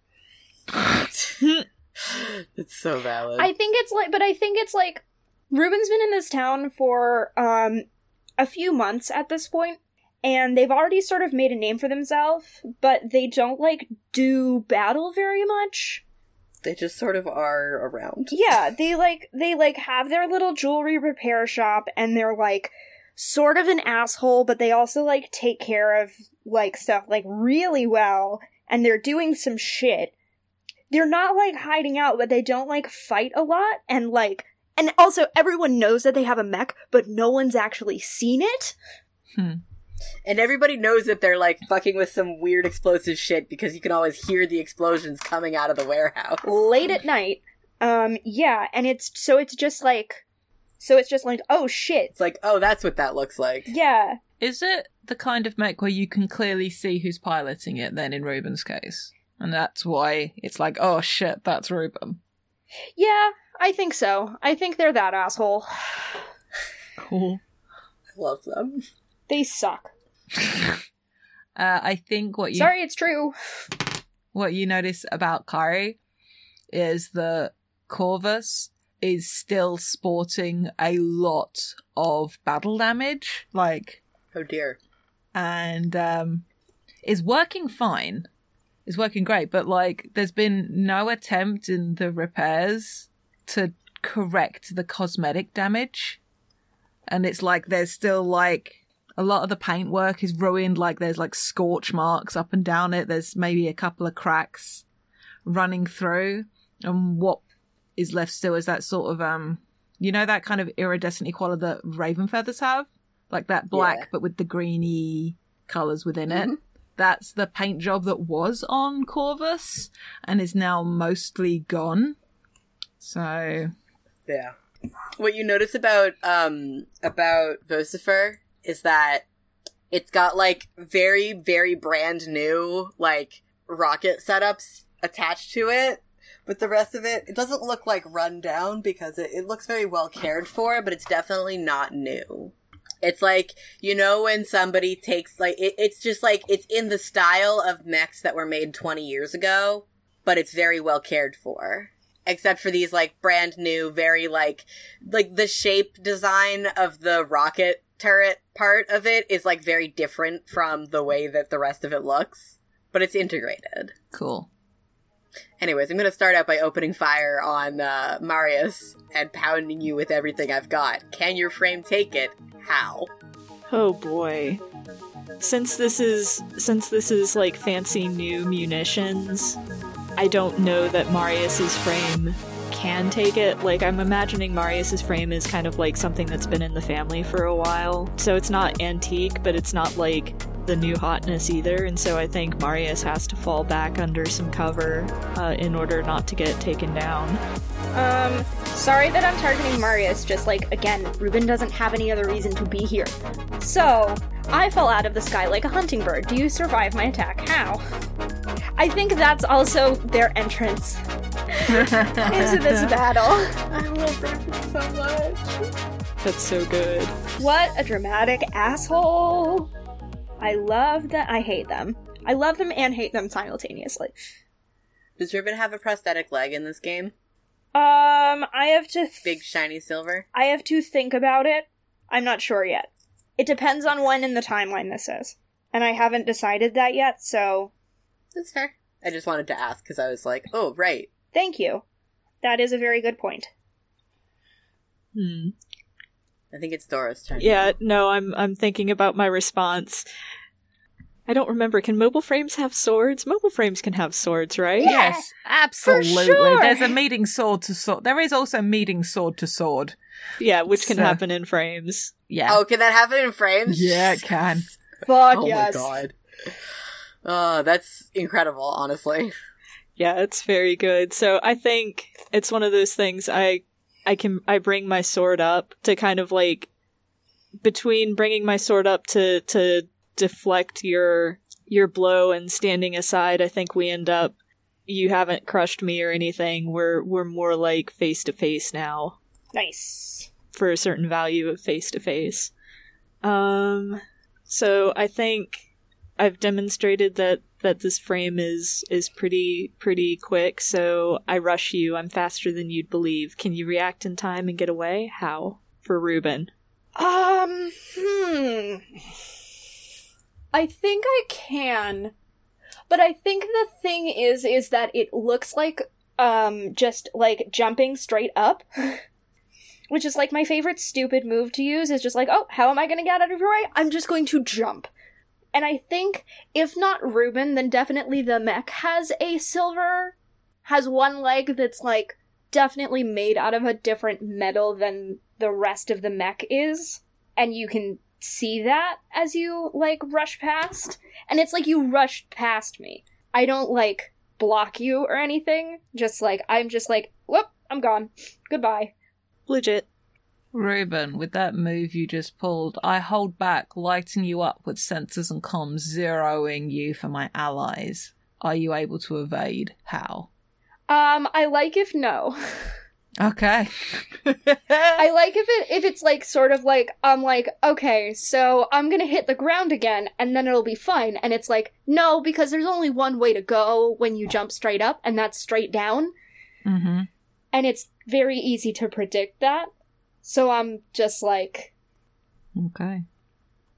it's so valid. I think it's like, but I think it's like Ruben's been in this town for um a few months at this point, and they've already sort of made a name for themselves, but they don't like do battle very much. they just sort of are around. Yeah, they like they like have their little jewelry repair shop, and they're like sort of an asshole, but they also like take care of like stuff like really well, and they're doing some shit. They're not like hiding out, but they don't like fight a lot, and like, and also everyone knows that they have a mech, but no one's actually seen it. And everybody knows that they're like fucking with some weird explosive shit because you can always hear the explosions coming out of the warehouse. late at night. Um, yeah, and it's so it's just like, so it's just like, oh shit, It's like, oh, that's what that looks like. yeah, Is it the kind of mech where you can clearly see who's piloting it then in Ruben's case? And that's why it's like, oh shit, that's Ruben. yeah, I think so. I think they're that asshole. Cool. I love them. They suck. Uh, I think what you Sorry, it's true. what you notice about Kari is the Corvus is still sporting a lot of battle damage, like, Oh dear. and um, is working fine. Is working great, but like, there's been no attempt in the repairs to correct the cosmetic damage, and it's like there's still like a lot of the paintwork is ruined. Like there's like scorch marks up and down it. There's maybe a couple of cracks running through, and what is left still is that sort of um You know that kind of iridescent quality that raven feathers have? Like that black Yeah. but with the greeny colours within it. Mhm. That's the paint job that was on Corvus and is now mostly gone. So Yeah. What you notice about um about Vocifer is that it's got like very very brand new like rocket setups attached to it. But the rest of it, it doesn't look like run down because it, it looks very well cared for, but it's definitely not new. It's like, you know, when somebody takes, like, it, it's just like, it's in the style of mechs that were made 20 years ago, but it's very well cared for. Except for these, like, brand new, very, like, like the shape design of the rocket turret part of it is, like, very different from the way that the rest of it looks. But it's integrated. cool. Anyways, I'm gonna start out by opening fire on uh, Marius and pounding you with everything I've got. Can your frame take it? How? Oh boy. Since this is since this is like fancy new munitions, I don't know that Marius's frame can take it. Like I'm imagining Marius's frame is kind of like something that's been in the family for a while. So it's not antique, but it's not like the new hotness either. And so I think Marius has to fall back under some cover uh, in order not to get taken down. Um, sorry that I'm targeting Marius, just like, again, Ruben doesn't have any other reason to be here. So, I fall out of the sky like a hunting bird. Do you survive my attack? How? I think that's also their entrance into this battle. I love Raven so much. That's so good. What a dramatic asshole! I love that. I hate them. I love them and hate them simultaneously. Does Ribbon have a prosthetic leg in this game? Um, I have to. Th- Big shiny silver? I have to think about it. I'm not sure yet. It depends on when in the timeline this is. And I haven't decided that yet, so That's fair. I just wanted to ask because I was like, oh, right. thank you. That is a very good point. Hmm. I think it's Dora's turn. Yeah, no, I'm I'm thinking about my response. I don't remember. Can mobile frames have swords? Mobile frames can have swords, right? Yeah, yes, absolutely. sure. There's a meeting sword to sword. There is also a meeting sword to sword. Yeah, which can So- happen in frames. Yeah. Oh, can that happen in frames? Yeah, it can. Fuck Oh yes. my god. Oh, that's incredible, honestly. Yeah, it's very good. So I think it's one of those things I I can I bring my sword up to kind of like between bringing my sword up to to deflect your your blow and standing aside, I think we end up you haven't crushed me or anything. We're we're more like face to face now. Nice. for a certain value of face to face. Um, so I think I've demonstrated that that this frame is is pretty pretty quick. So I rush you. I'm faster than you'd believe. Can you react in time and get away? How for Ruben? Um, hmm. I think I can. But I think the thing is is that it looks like um just like jumping straight up. Which is like my favorite stupid move to use is just like, "Oh, how am I going to get out of your way? I'm just going to jump." And I think if not Ruben, then definitely the mech has a silver has one leg that's like definitely made out of a different metal than the rest of the mech is and you can see that as you like rush past and it's like you rushed past me i don't like block you or anything just like i'm just like whoop i'm gone goodbye Legit. Ruben, with that move you just pulled, I hold back, lighting you up with sensors and comms, zeroing you for my allies. Are you able to evade? How? um i like if no Okay. i like if it if it's like sort of like i'm like okay so i'm gonna hit the ground again and then it'll be fine and it's like no because there's only one way to go when you jump straight up and that's straight down mm-hmm. and it's very easy to predict that. So I'm just like, Okay.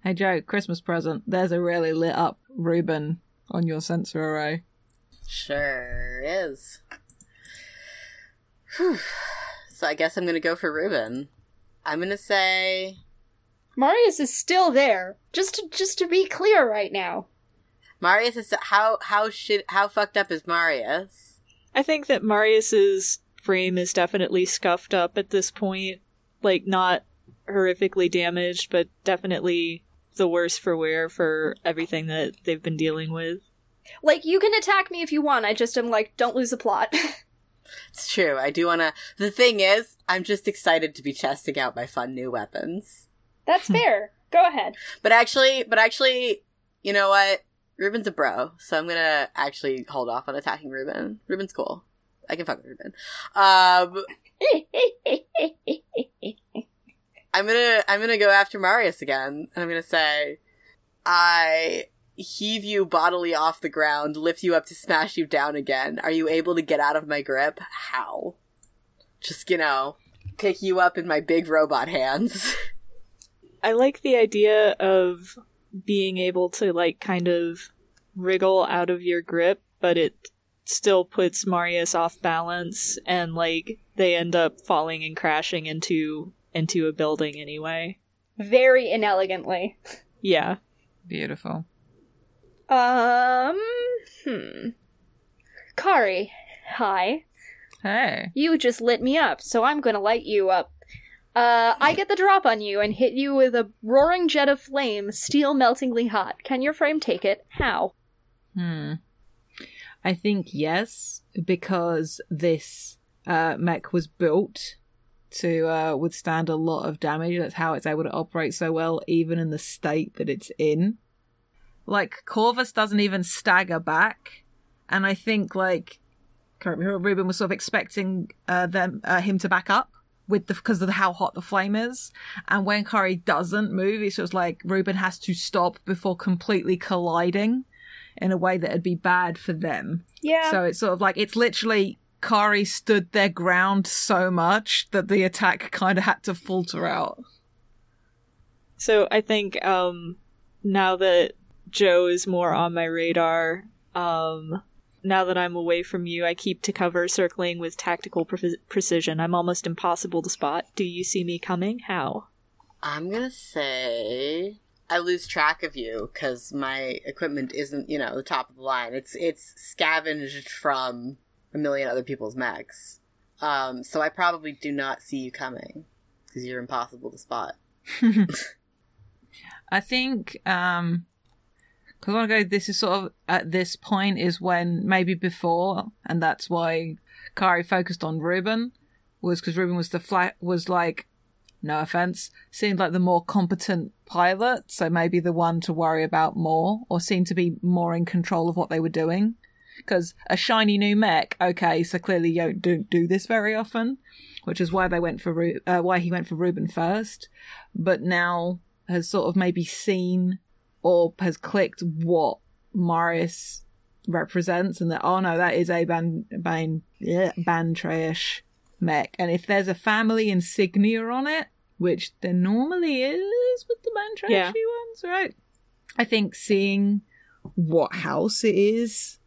Hey Joe, Christmas present. There's a really lit up Ruben on your sensor array. Sure is. Whew. So I guess I'm gonna go for Ruben. I'm gonna say Marius is still there. Just to, just to be clear right now. Marius is how how should how fucked up is Marius? I think that Marius's frame is definitely scuffed up at this point. Like not horrifically damaged, but definitely the worse for wear for everything that they've been dealing with. Like, you can attack me if you want. I just am like, don't lose the plot. It's true. I do want to. The thing is, I'm just excited to be testing out my fun new weapons. That's fair. Go ahead. But actually, but actually, you know what? Ruben's a bro, so I'm gonna actually hold off on attacking Ruben. Ruben's cool. I can fuck with Ruben. Um, I'm gonna I'm gonna go after Marius again, and I'm gonna say, I heave you bodily off the ground, lift you up to smash you down again. Are you able to get out of my grip? How? Just you know, pick you up in my big robot hands. I like the idea of being able to like kind of wriggle out of your grip, but it still puts Marius off balance and like they end up falling and crashing into into a building anyway. Very inelegantly. Yeah. Beautiful. Um, hmm. Kari, hi. Hey. You just lit me up, so I'm gonna light you up. Uh, I get the drop on you and hit you with a roaring jet of flame, steel meltingly hot. Can your frame take it? How? Hmm. I think yes, because this uh, mech was built to uh, withstand a lot of damage. That's how it's able to operate so well, even in the state that it's in. Like Corvus doesn't even stagger back, and I think like Ruben was sort of expecting uh, them uh, him to back up with the because of how hot the flame is, and when Kari doesn't move, it's just like Ruben has to stop before completely colliding in a way that would be bad for them. Yeah. So it's sort of like it's literally Kari stood their ground so much that the attack kind of had to falter out. So I think um now that Joe is more on my radar, um now that I'm away from you, I keep to cover circling with tactical pre- precision. I'm almost impossible to spot. Do you see me coming? How? I'm gonna say I lose track of you because my equipment isn't, you know, the top of the line. It's it's scavenged from a million other people's mechs. Um, so I probably do not see you coming because you're impossible to spot. I think um because I want to go. This is sort of at this point is when maybe before, and that's why Kari focused on Ruben was because Ruben was the flat was like, no offense, seemed like the more competent pilot, so maybe the one to worry about more, or seemed to be more in control of what they were doing. Because a shiny new mech, okay, so clearly you don't do, this very often, which is why they went for Ru- uh, why he went for Ruben first, but now has sort of maybe seen or has clicked what Marius represents and that oh no that is a ban ban yeah, Bantrayish mech. And if there's a family insignia on it which there normally is with the Bantrayishy Yeah. ones right? I think seeing what house it is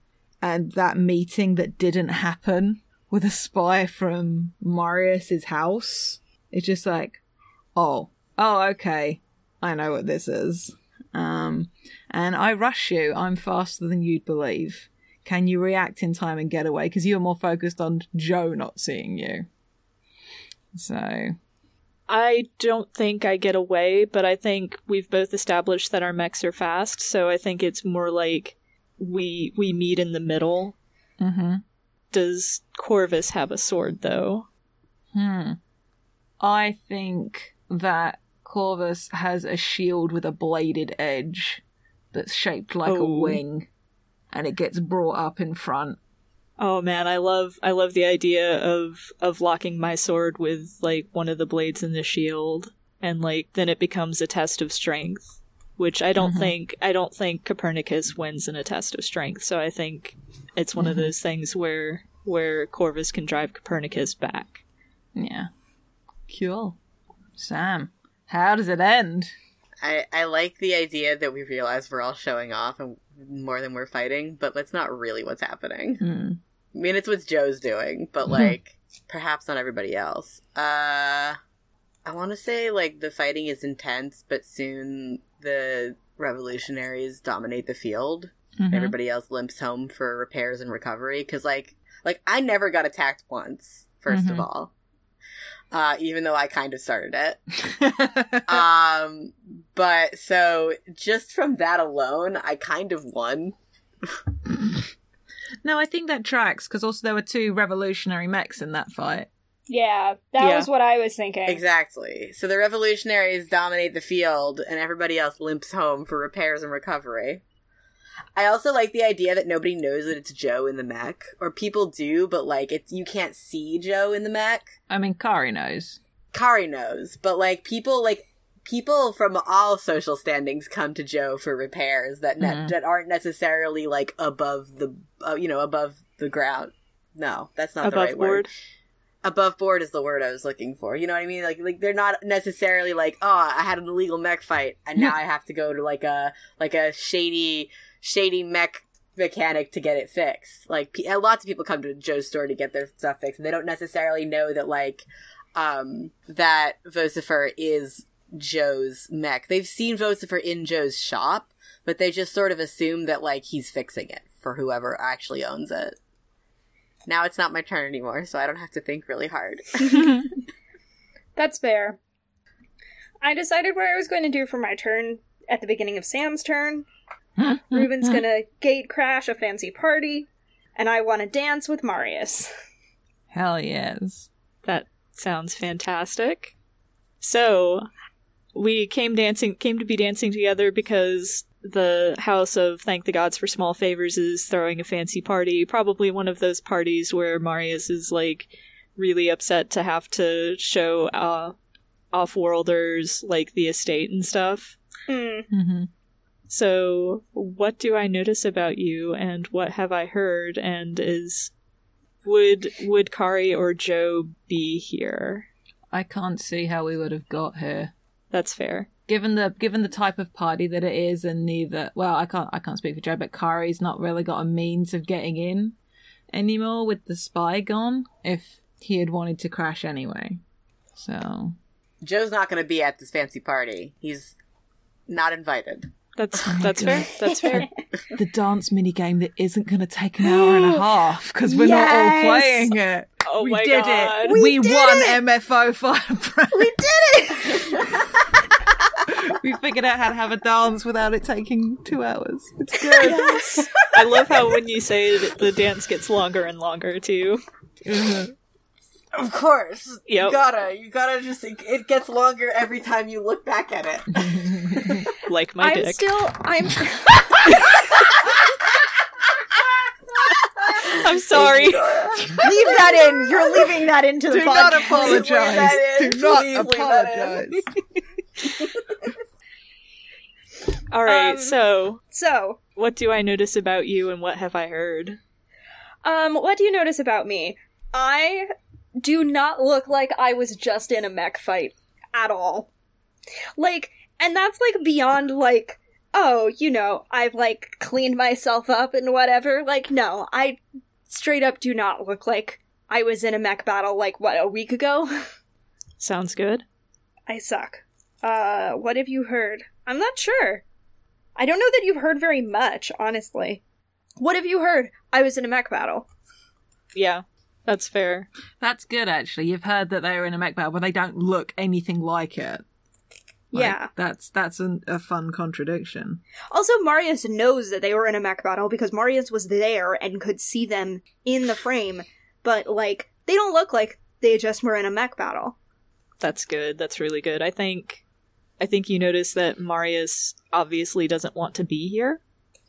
and that meeting that didn't happen with a spy from Marius's house it's just like oh oh okay I know what this is um, and I rush you. I'm faster than you'd believe. Can you react in time and get away? Because you're more focused on Joe not seeing you. So, I don't think I get away, but I think we've both established that our mechs are fast, so I think it's more like we we meet in the middle. hmm Does Corvus have a sword though? hmm. I think that Corvus has a shield with a bladed edge that's shaped like a Oh. wing, and it gets brought up in front. Oh man, I love I love the idea of of locking my sword with like one of the blades in the shield and like then it becomes a test of strength, which I don't Mhm. think I don't think Copernicus wins in a test of strength. So I think it's one of Mhm. those things where where Corvus can drive Copernicus back. Yeah. Cool. Sam, how does it end? I, I like the idea that we realize we're all showing off and more than we're fighting, but that's not really what's happening. Hmm. I mean, it's what Joe's doing, but like perhaps not everybody else. Uh, I want to say like the fighting is intense, but soon the revolutionaries dominate the field. Mhm. Everybody else limps home for repairs and recovery because like like I never got attacked once. 1st of Mhm. all, uh, even though I kind of started it. um, but so just from that alone, I kind of won. no, I think that tracks because also there were two revolutionary mechs in that fight. Yeah, that Yeah. was what I was thinking. Exactly. So the revolutionaries dominate the field, and everybody else limps home for repairs and recovery. I also like the idea that nobody knows that it's Joe in the mech, or people do, but like it's you can't see Joe in the mech. I mean, Kari knows. Kari knows, but like people like people from all social standings come to Joe for repairs that ne- Mhm. that aren't necessarily like above the uh, you know above the ground. No, that's not the right board. word. Above board is the word I was looking for. You know what I mean? Like like they're not necessarily like, "Oh, I had an illegal mech fight and now I have to go to like a like a shady shady mech mechanic to get it fixed." Like lots of people come to Joe's store to get their stuff fixed and they don't necessarily know that like um that Vocifer is Joe's mech. They've seen Vocifer in Joe's shop, but they just sort of assume that like he's fixing it for whoever actually owns it. Now it's not my turn anymore, so I don't have to think really hard. That's fair. I decided what I was going to do for my turn at the beginning of Sam's turn. Ruben's gonna gate crash a fancy party, and I want to dance with Marius. Hell yes. That sounds fantastic. So, we came dancing came to be dancing together because the house of Thank the Gods for Small Favors is throwing a fancy party, probably one of those parties where Marius is like really upset to have to show uh off-worlders like the estate and stuff. Hmm. hmm So, what do I notice about you and what have I heard and is would would Kari or Joe be here? I can't see how we would have got here. That's fair. Given the given the type of party that it is, and neither well, I can't I can't speak for Joe, but Kari's not really got a means of getting in anymore with the spy gone. If he had wanted to crash anyway, so Joe's not going to be at this fancy party. He's not invited. That's Oh that's God. fair. That's fair. the dance mini game that isn't going to take an hour and a half because we're not all playing it. Oh we my did god. it. We, did won it! MFO Firebrand. We did it! we figured out how to have a dance without it taking two hours. It's good. Yes. I love how when you say the dance gets longer and longer too. Mm-hmm. Of course. Yep. You gotta. You gotta just. It, it gets longer every time you look back at it. Like my I'm dick. still. I'm. I'm sorry. Leave that in. You're leaving that into the Do not podcast. apologize. that in. Do not Please leave that in. apologize. All right. Um, so, so, what do I notice about you and what have I heard? um, what do you notice about me? I do not look like I was just in a mech fight at all. Like, and that's like beyond like, oh, you know, I've like cleaned myself up and whatever. Like, no, I straight up do not look like I was in a mech battle like what a week ago. Sounds good. I suck. Uh, what have you heard? I'm not sure. I don't know that you've heard very much, honestly. What have you heard? I was in a mech battle. Yeah, that's fair. That's good, actually. You've heard that they were in a mech battle, but they don't look anything like it. Like, Yeah. that's that's an, a fun contradiction. Also, Marius knows that they were in a mech battle because Marius was there and could see them in the frame, but, like, they don't look like they just were in a mech battle. That's good. That's really good. I think I think you notice that Marius obviously doesn't want to be here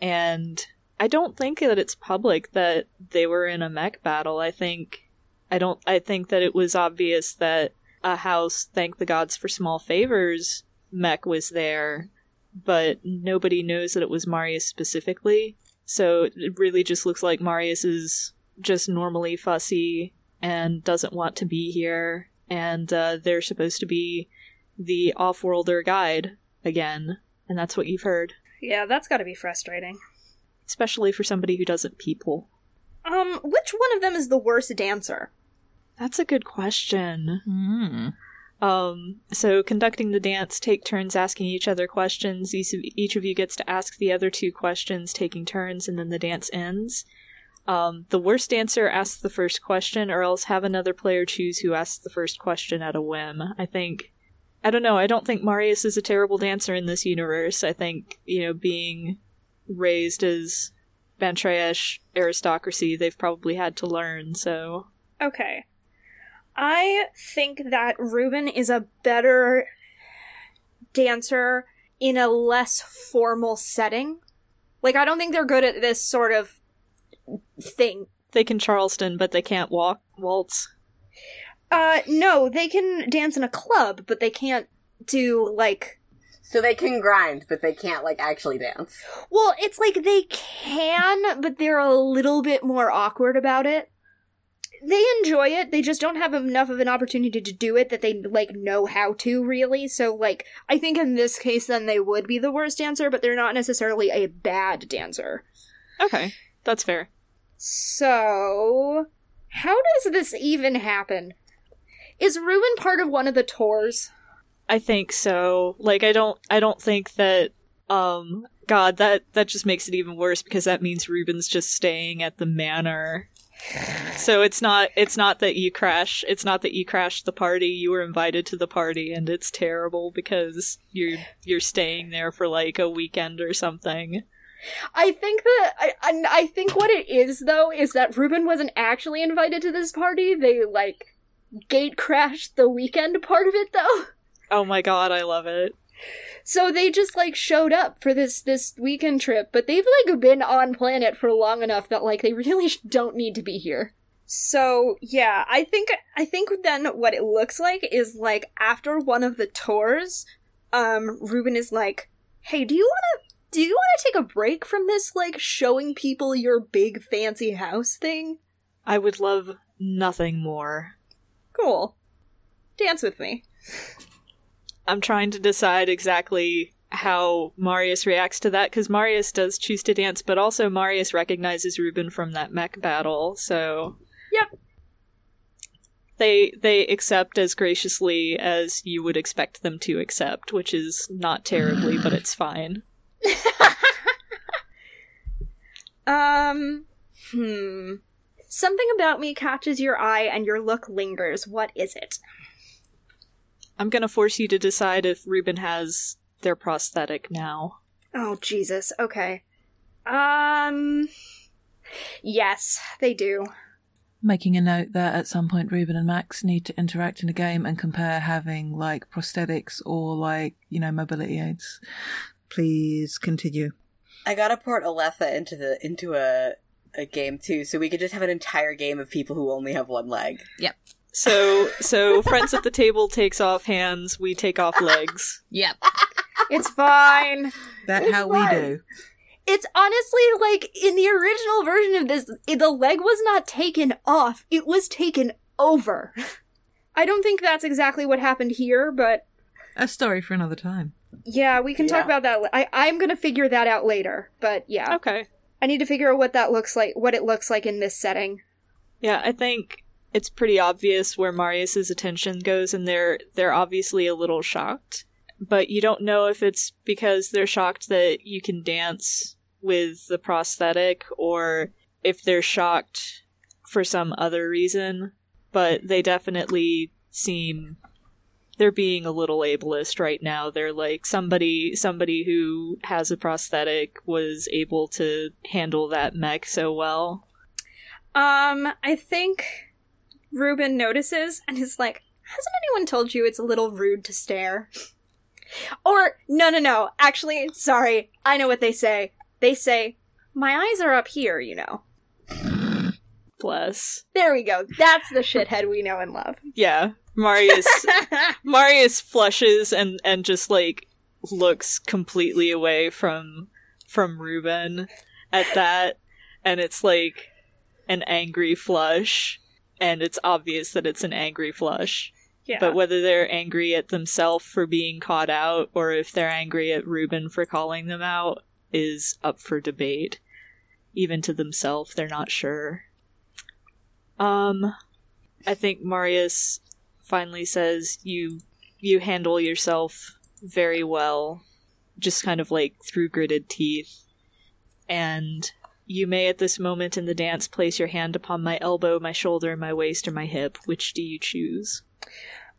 and I don't think that it's public that they were in a mech battle. I think I don't I think that it was obvious that a house thank the gods for small favors mech was there, but nobody knows that it was Marius specifically. So it really just looks like Marius is just normally fussy and doesn't want to be here and uh, they're supposed to be the off-worlder guide again, and that's what you've heard, Yeah, that's gotta be frustrating. Especially for somebody who doesn't people. Um, which one of them is the worst dancer? That's a good question. Mm. Um, so conducting the dance, take turns asking each other questions. Each of, each of you gets to ask the other two questions, taking turns, and then the dance ends. um, the worst dancer asks the first question, or else have another player choose who asks the first question at a whim. I think. I don't know. I don't think Marius is a terrible dancer in this universe. I think, you know, being raised as Bantreyesh aristocracy, they've probably had to learn, so. Okay. I think that Ruben is a better dancer in a less formal setting. Like, I don't think they're good at this sort of thing. They can Charleston, but they can't walk waltz. Uh, no, they can dance in a club, but they can't do, like, So they can grind, but they can't like actually dance. Well, it's like they can, but they're a little bit more awkward about it. They enjoy it, they just don't have enough of an opportunity to do it that they like know how to really. So like I think in this case then they would be the worst dancer, but they're not necessarily a bad dancer. Okay, that's fair. So how does this even happen? Is Ruben part of one of the tours? I think so. Like I don't I don't think that um god that that just makes it even worse because that means Ruben's just staying at the manor. So it's not it's not that you crash it's not that you crashed the party, you were invited to the party and it's terrible because you're you're staying there for like a weekend or something. I think that I, I think what it is though is that Ruben wasn't actually invited to this party. They like gate crashed the weekend part of it though. Oh my god, I love it. So they just like showed up for this this weekend trip, but they've like been on planet for long enough that like they really don't need to be here. So yeah, I think I think then what it looks like is like after one of the tours, um, Ruben is like, "Hey, do you want to do you want to take a break from this like showing people your big fancy house thing? I would love nothing more. Cool, dance with me." I'm trying to decide exactly how Marius reacts to that because Marius does choose to dance, but also Marius recognizes Ruben from that mech battle, so Yep. They they accept as graciously as you would expect them to accept, which is not terribly, but it's fine. Um, hmm. Something about me catches your eye and your look lingers. What is it? I'm gonna force you to decide if Ruben has their prosthetic now. Oh, Jesus. Okay. Um. Yes, they do. Making a note that at some point Ruben and Max need to interact in a game and compare having like prosthetics or like, you know, mobility aids. Please continue. I gotta port Aletha into the into a a game too, so we could just have an entire game of people who only have one leg. So so friends at the table takes off hands, we take off legs. Yep. It's fine. That how we do. It's honestly like in the original version of this, the leg was not taken off, it was taken over. I don't think that's exactly what happened here, but A story for another time. yeah, we can talk about that. I, I'm gonna figure that out later, but yeah. Okay. I need to figure out what that looks like, what it looks like in this setting. Yeah, I think it's pretty obvious where Marius's attention goes, and they're they're obviously a little shocked. But you don't know if it's because they're shocked that you can dance with the prosthetic, or if they're shocked for some other reason. But they definitely seem they're being a little ableist right now. They're like somebody somebody who has a prosthetic was able to handle that mech so well. Um, I think Ruben notices and is like, hasn't anyone told you it's a little rude to stare? Or, no, no, no, actually, sorry, I know what they say. They say, my eyes are up here, you know. Bless. There we go. That's the shithead we know and love. Yeah, Marius Marius flushes and and just like looks completely away from from Ruben at that and it's like an angry flush and it's obvious that it's an angry flush. yeah. But whether they're angry at themselves for being caught out or if they're angry at Ruben for calling them out is up for debate. Even to themselves, they're not sure. Um, I think Marius finally says, "You, you handle yourself very well." Just kind of like through gritted teeth, and You may at this moment in the dance place your hand upon my elbow, my shoulder, my waist, or my hip. Which do you choose?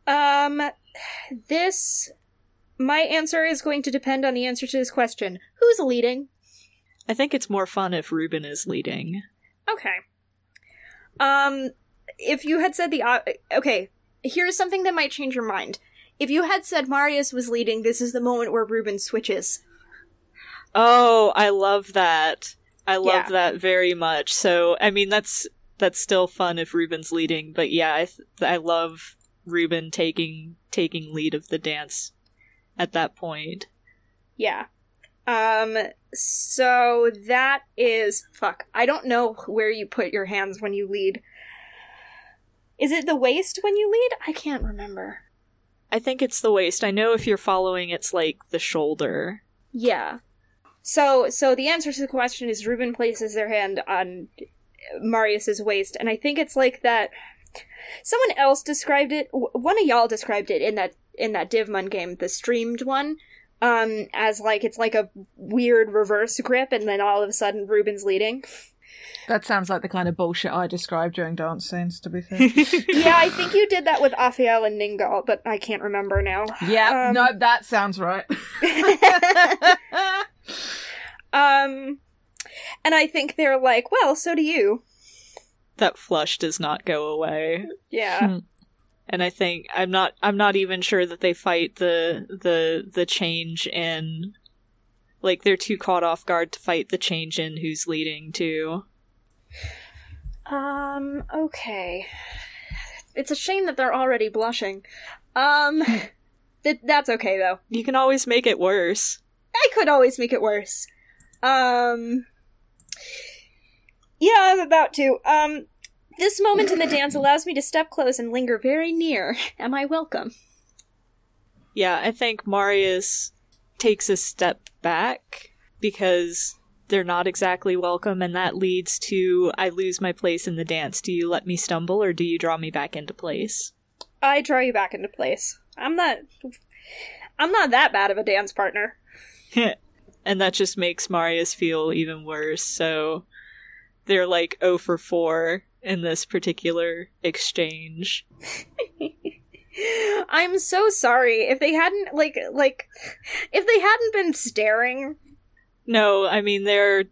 Um, this. My answer is going to depend on the answer to this question. Who's leading? I think it's more fun if Ruben is leading. Okay. Um, if you had said the. Uh, okay, here's something that might change your mind. If you had said Marius was leading, this is the moment where Ruben switches. Oh, I love that. I love Yeah. that very much. So, I mean, that's that's still fun if Ruben's leading, but yeah, I th- I love Ruben taking taking lead of the dance at that point. Yeah. Um, so that is. Fuck. I don't know where you put your hands when you lead. Is it the waist when you lead? I can't remember. I think it's the waist. I know if you're following, it's like the shoulder. Yeah. So, so the answer to the question is Ruben places their hand on Marius's waist, and I think it's like that. Someone else described it. One of y'all described it in that in that Divmon game, the streamed one, um, as like it's like a weird reverse grip, and then all of a sudden Ruben's leading. That sounds like the kind of bullshit I described during dance scenes, to be fair. yeah, I think you did that with Aphael and Ningal, but I can't remember now. yeah, Um, no, that sounds right. Um, and I think they're like, well, so do you. that flush does not go away. Yeah. and I think I'm not I'm not even sure that they fight the the the change in like they're too caught off guard to fight the change in who's leading to. Um, okay. It's a shame that they're already blushing. Um, th- that's okay though. You can always make it worse. I could always make it worse. Um, yeah, I'm about to. Um, this moment in the dance allows me to step close and linger very near. Am I welcome? Yeah, I think Marius takes a step back because they're not exactly welcome and that leads to I lose my place in the dance. Do you let me stumble or do you draw me back into place? I draw you back into place. I'm not. I'm not that bad of a dance partner. and that just makes Marius feel even worse. So they're like 0 for 4 in this particular exchange. I'm so sorry if they hadn't like like if they hadn't been staring. No, I mean they're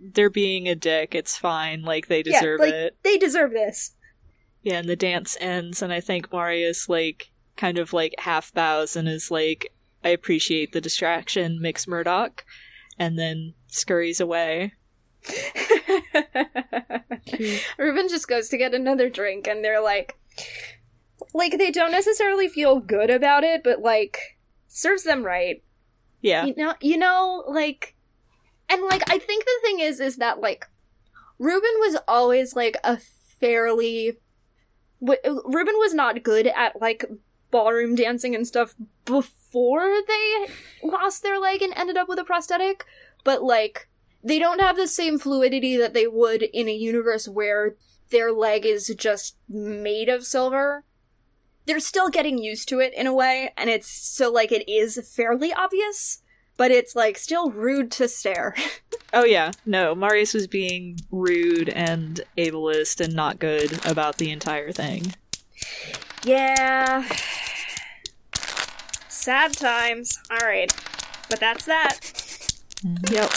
they're being a dick. It's fine. Like they deserve Yeah, like, it. They deserve this. Yeah, and the dance ends and I think Marius like kind of like half bows and is like I appreciate the distraction, Mix Murdoch, and then scurries away. Ruben just goes to get another drink and they're like like they don't necessarily feel good about it, but like serves them right. Yeah. You know you know, like and like I think the thing is is that like Ruben was always like a fairly w- Ruben was not good at like ballroom dancing and stuff before they lost their leg and ended up with a prosthetic, but like they don't have the same fluidity that they would in a universe where their leg is just made of silver. They're still getting used to it in a way, and it's so like it is fairly obvious, but it's like still rude to stare. Oh yeah, no, Marius was being rude and ableist and not good about the entire thing. yeah. Sad times. Alright. But that's that. Yep.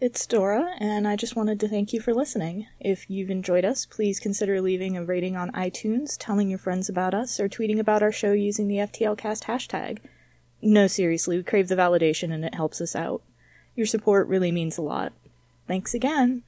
It's Dora, and I just wanted to thank you for listening. If you've enjoyed us, please consider leaving a rating on iTunes, telling your friends about us, or tweeting about our show using the FTLcast hashtag. No, seriously, we crave the validation and it helps us out. Your support really means a lot. Thanks again.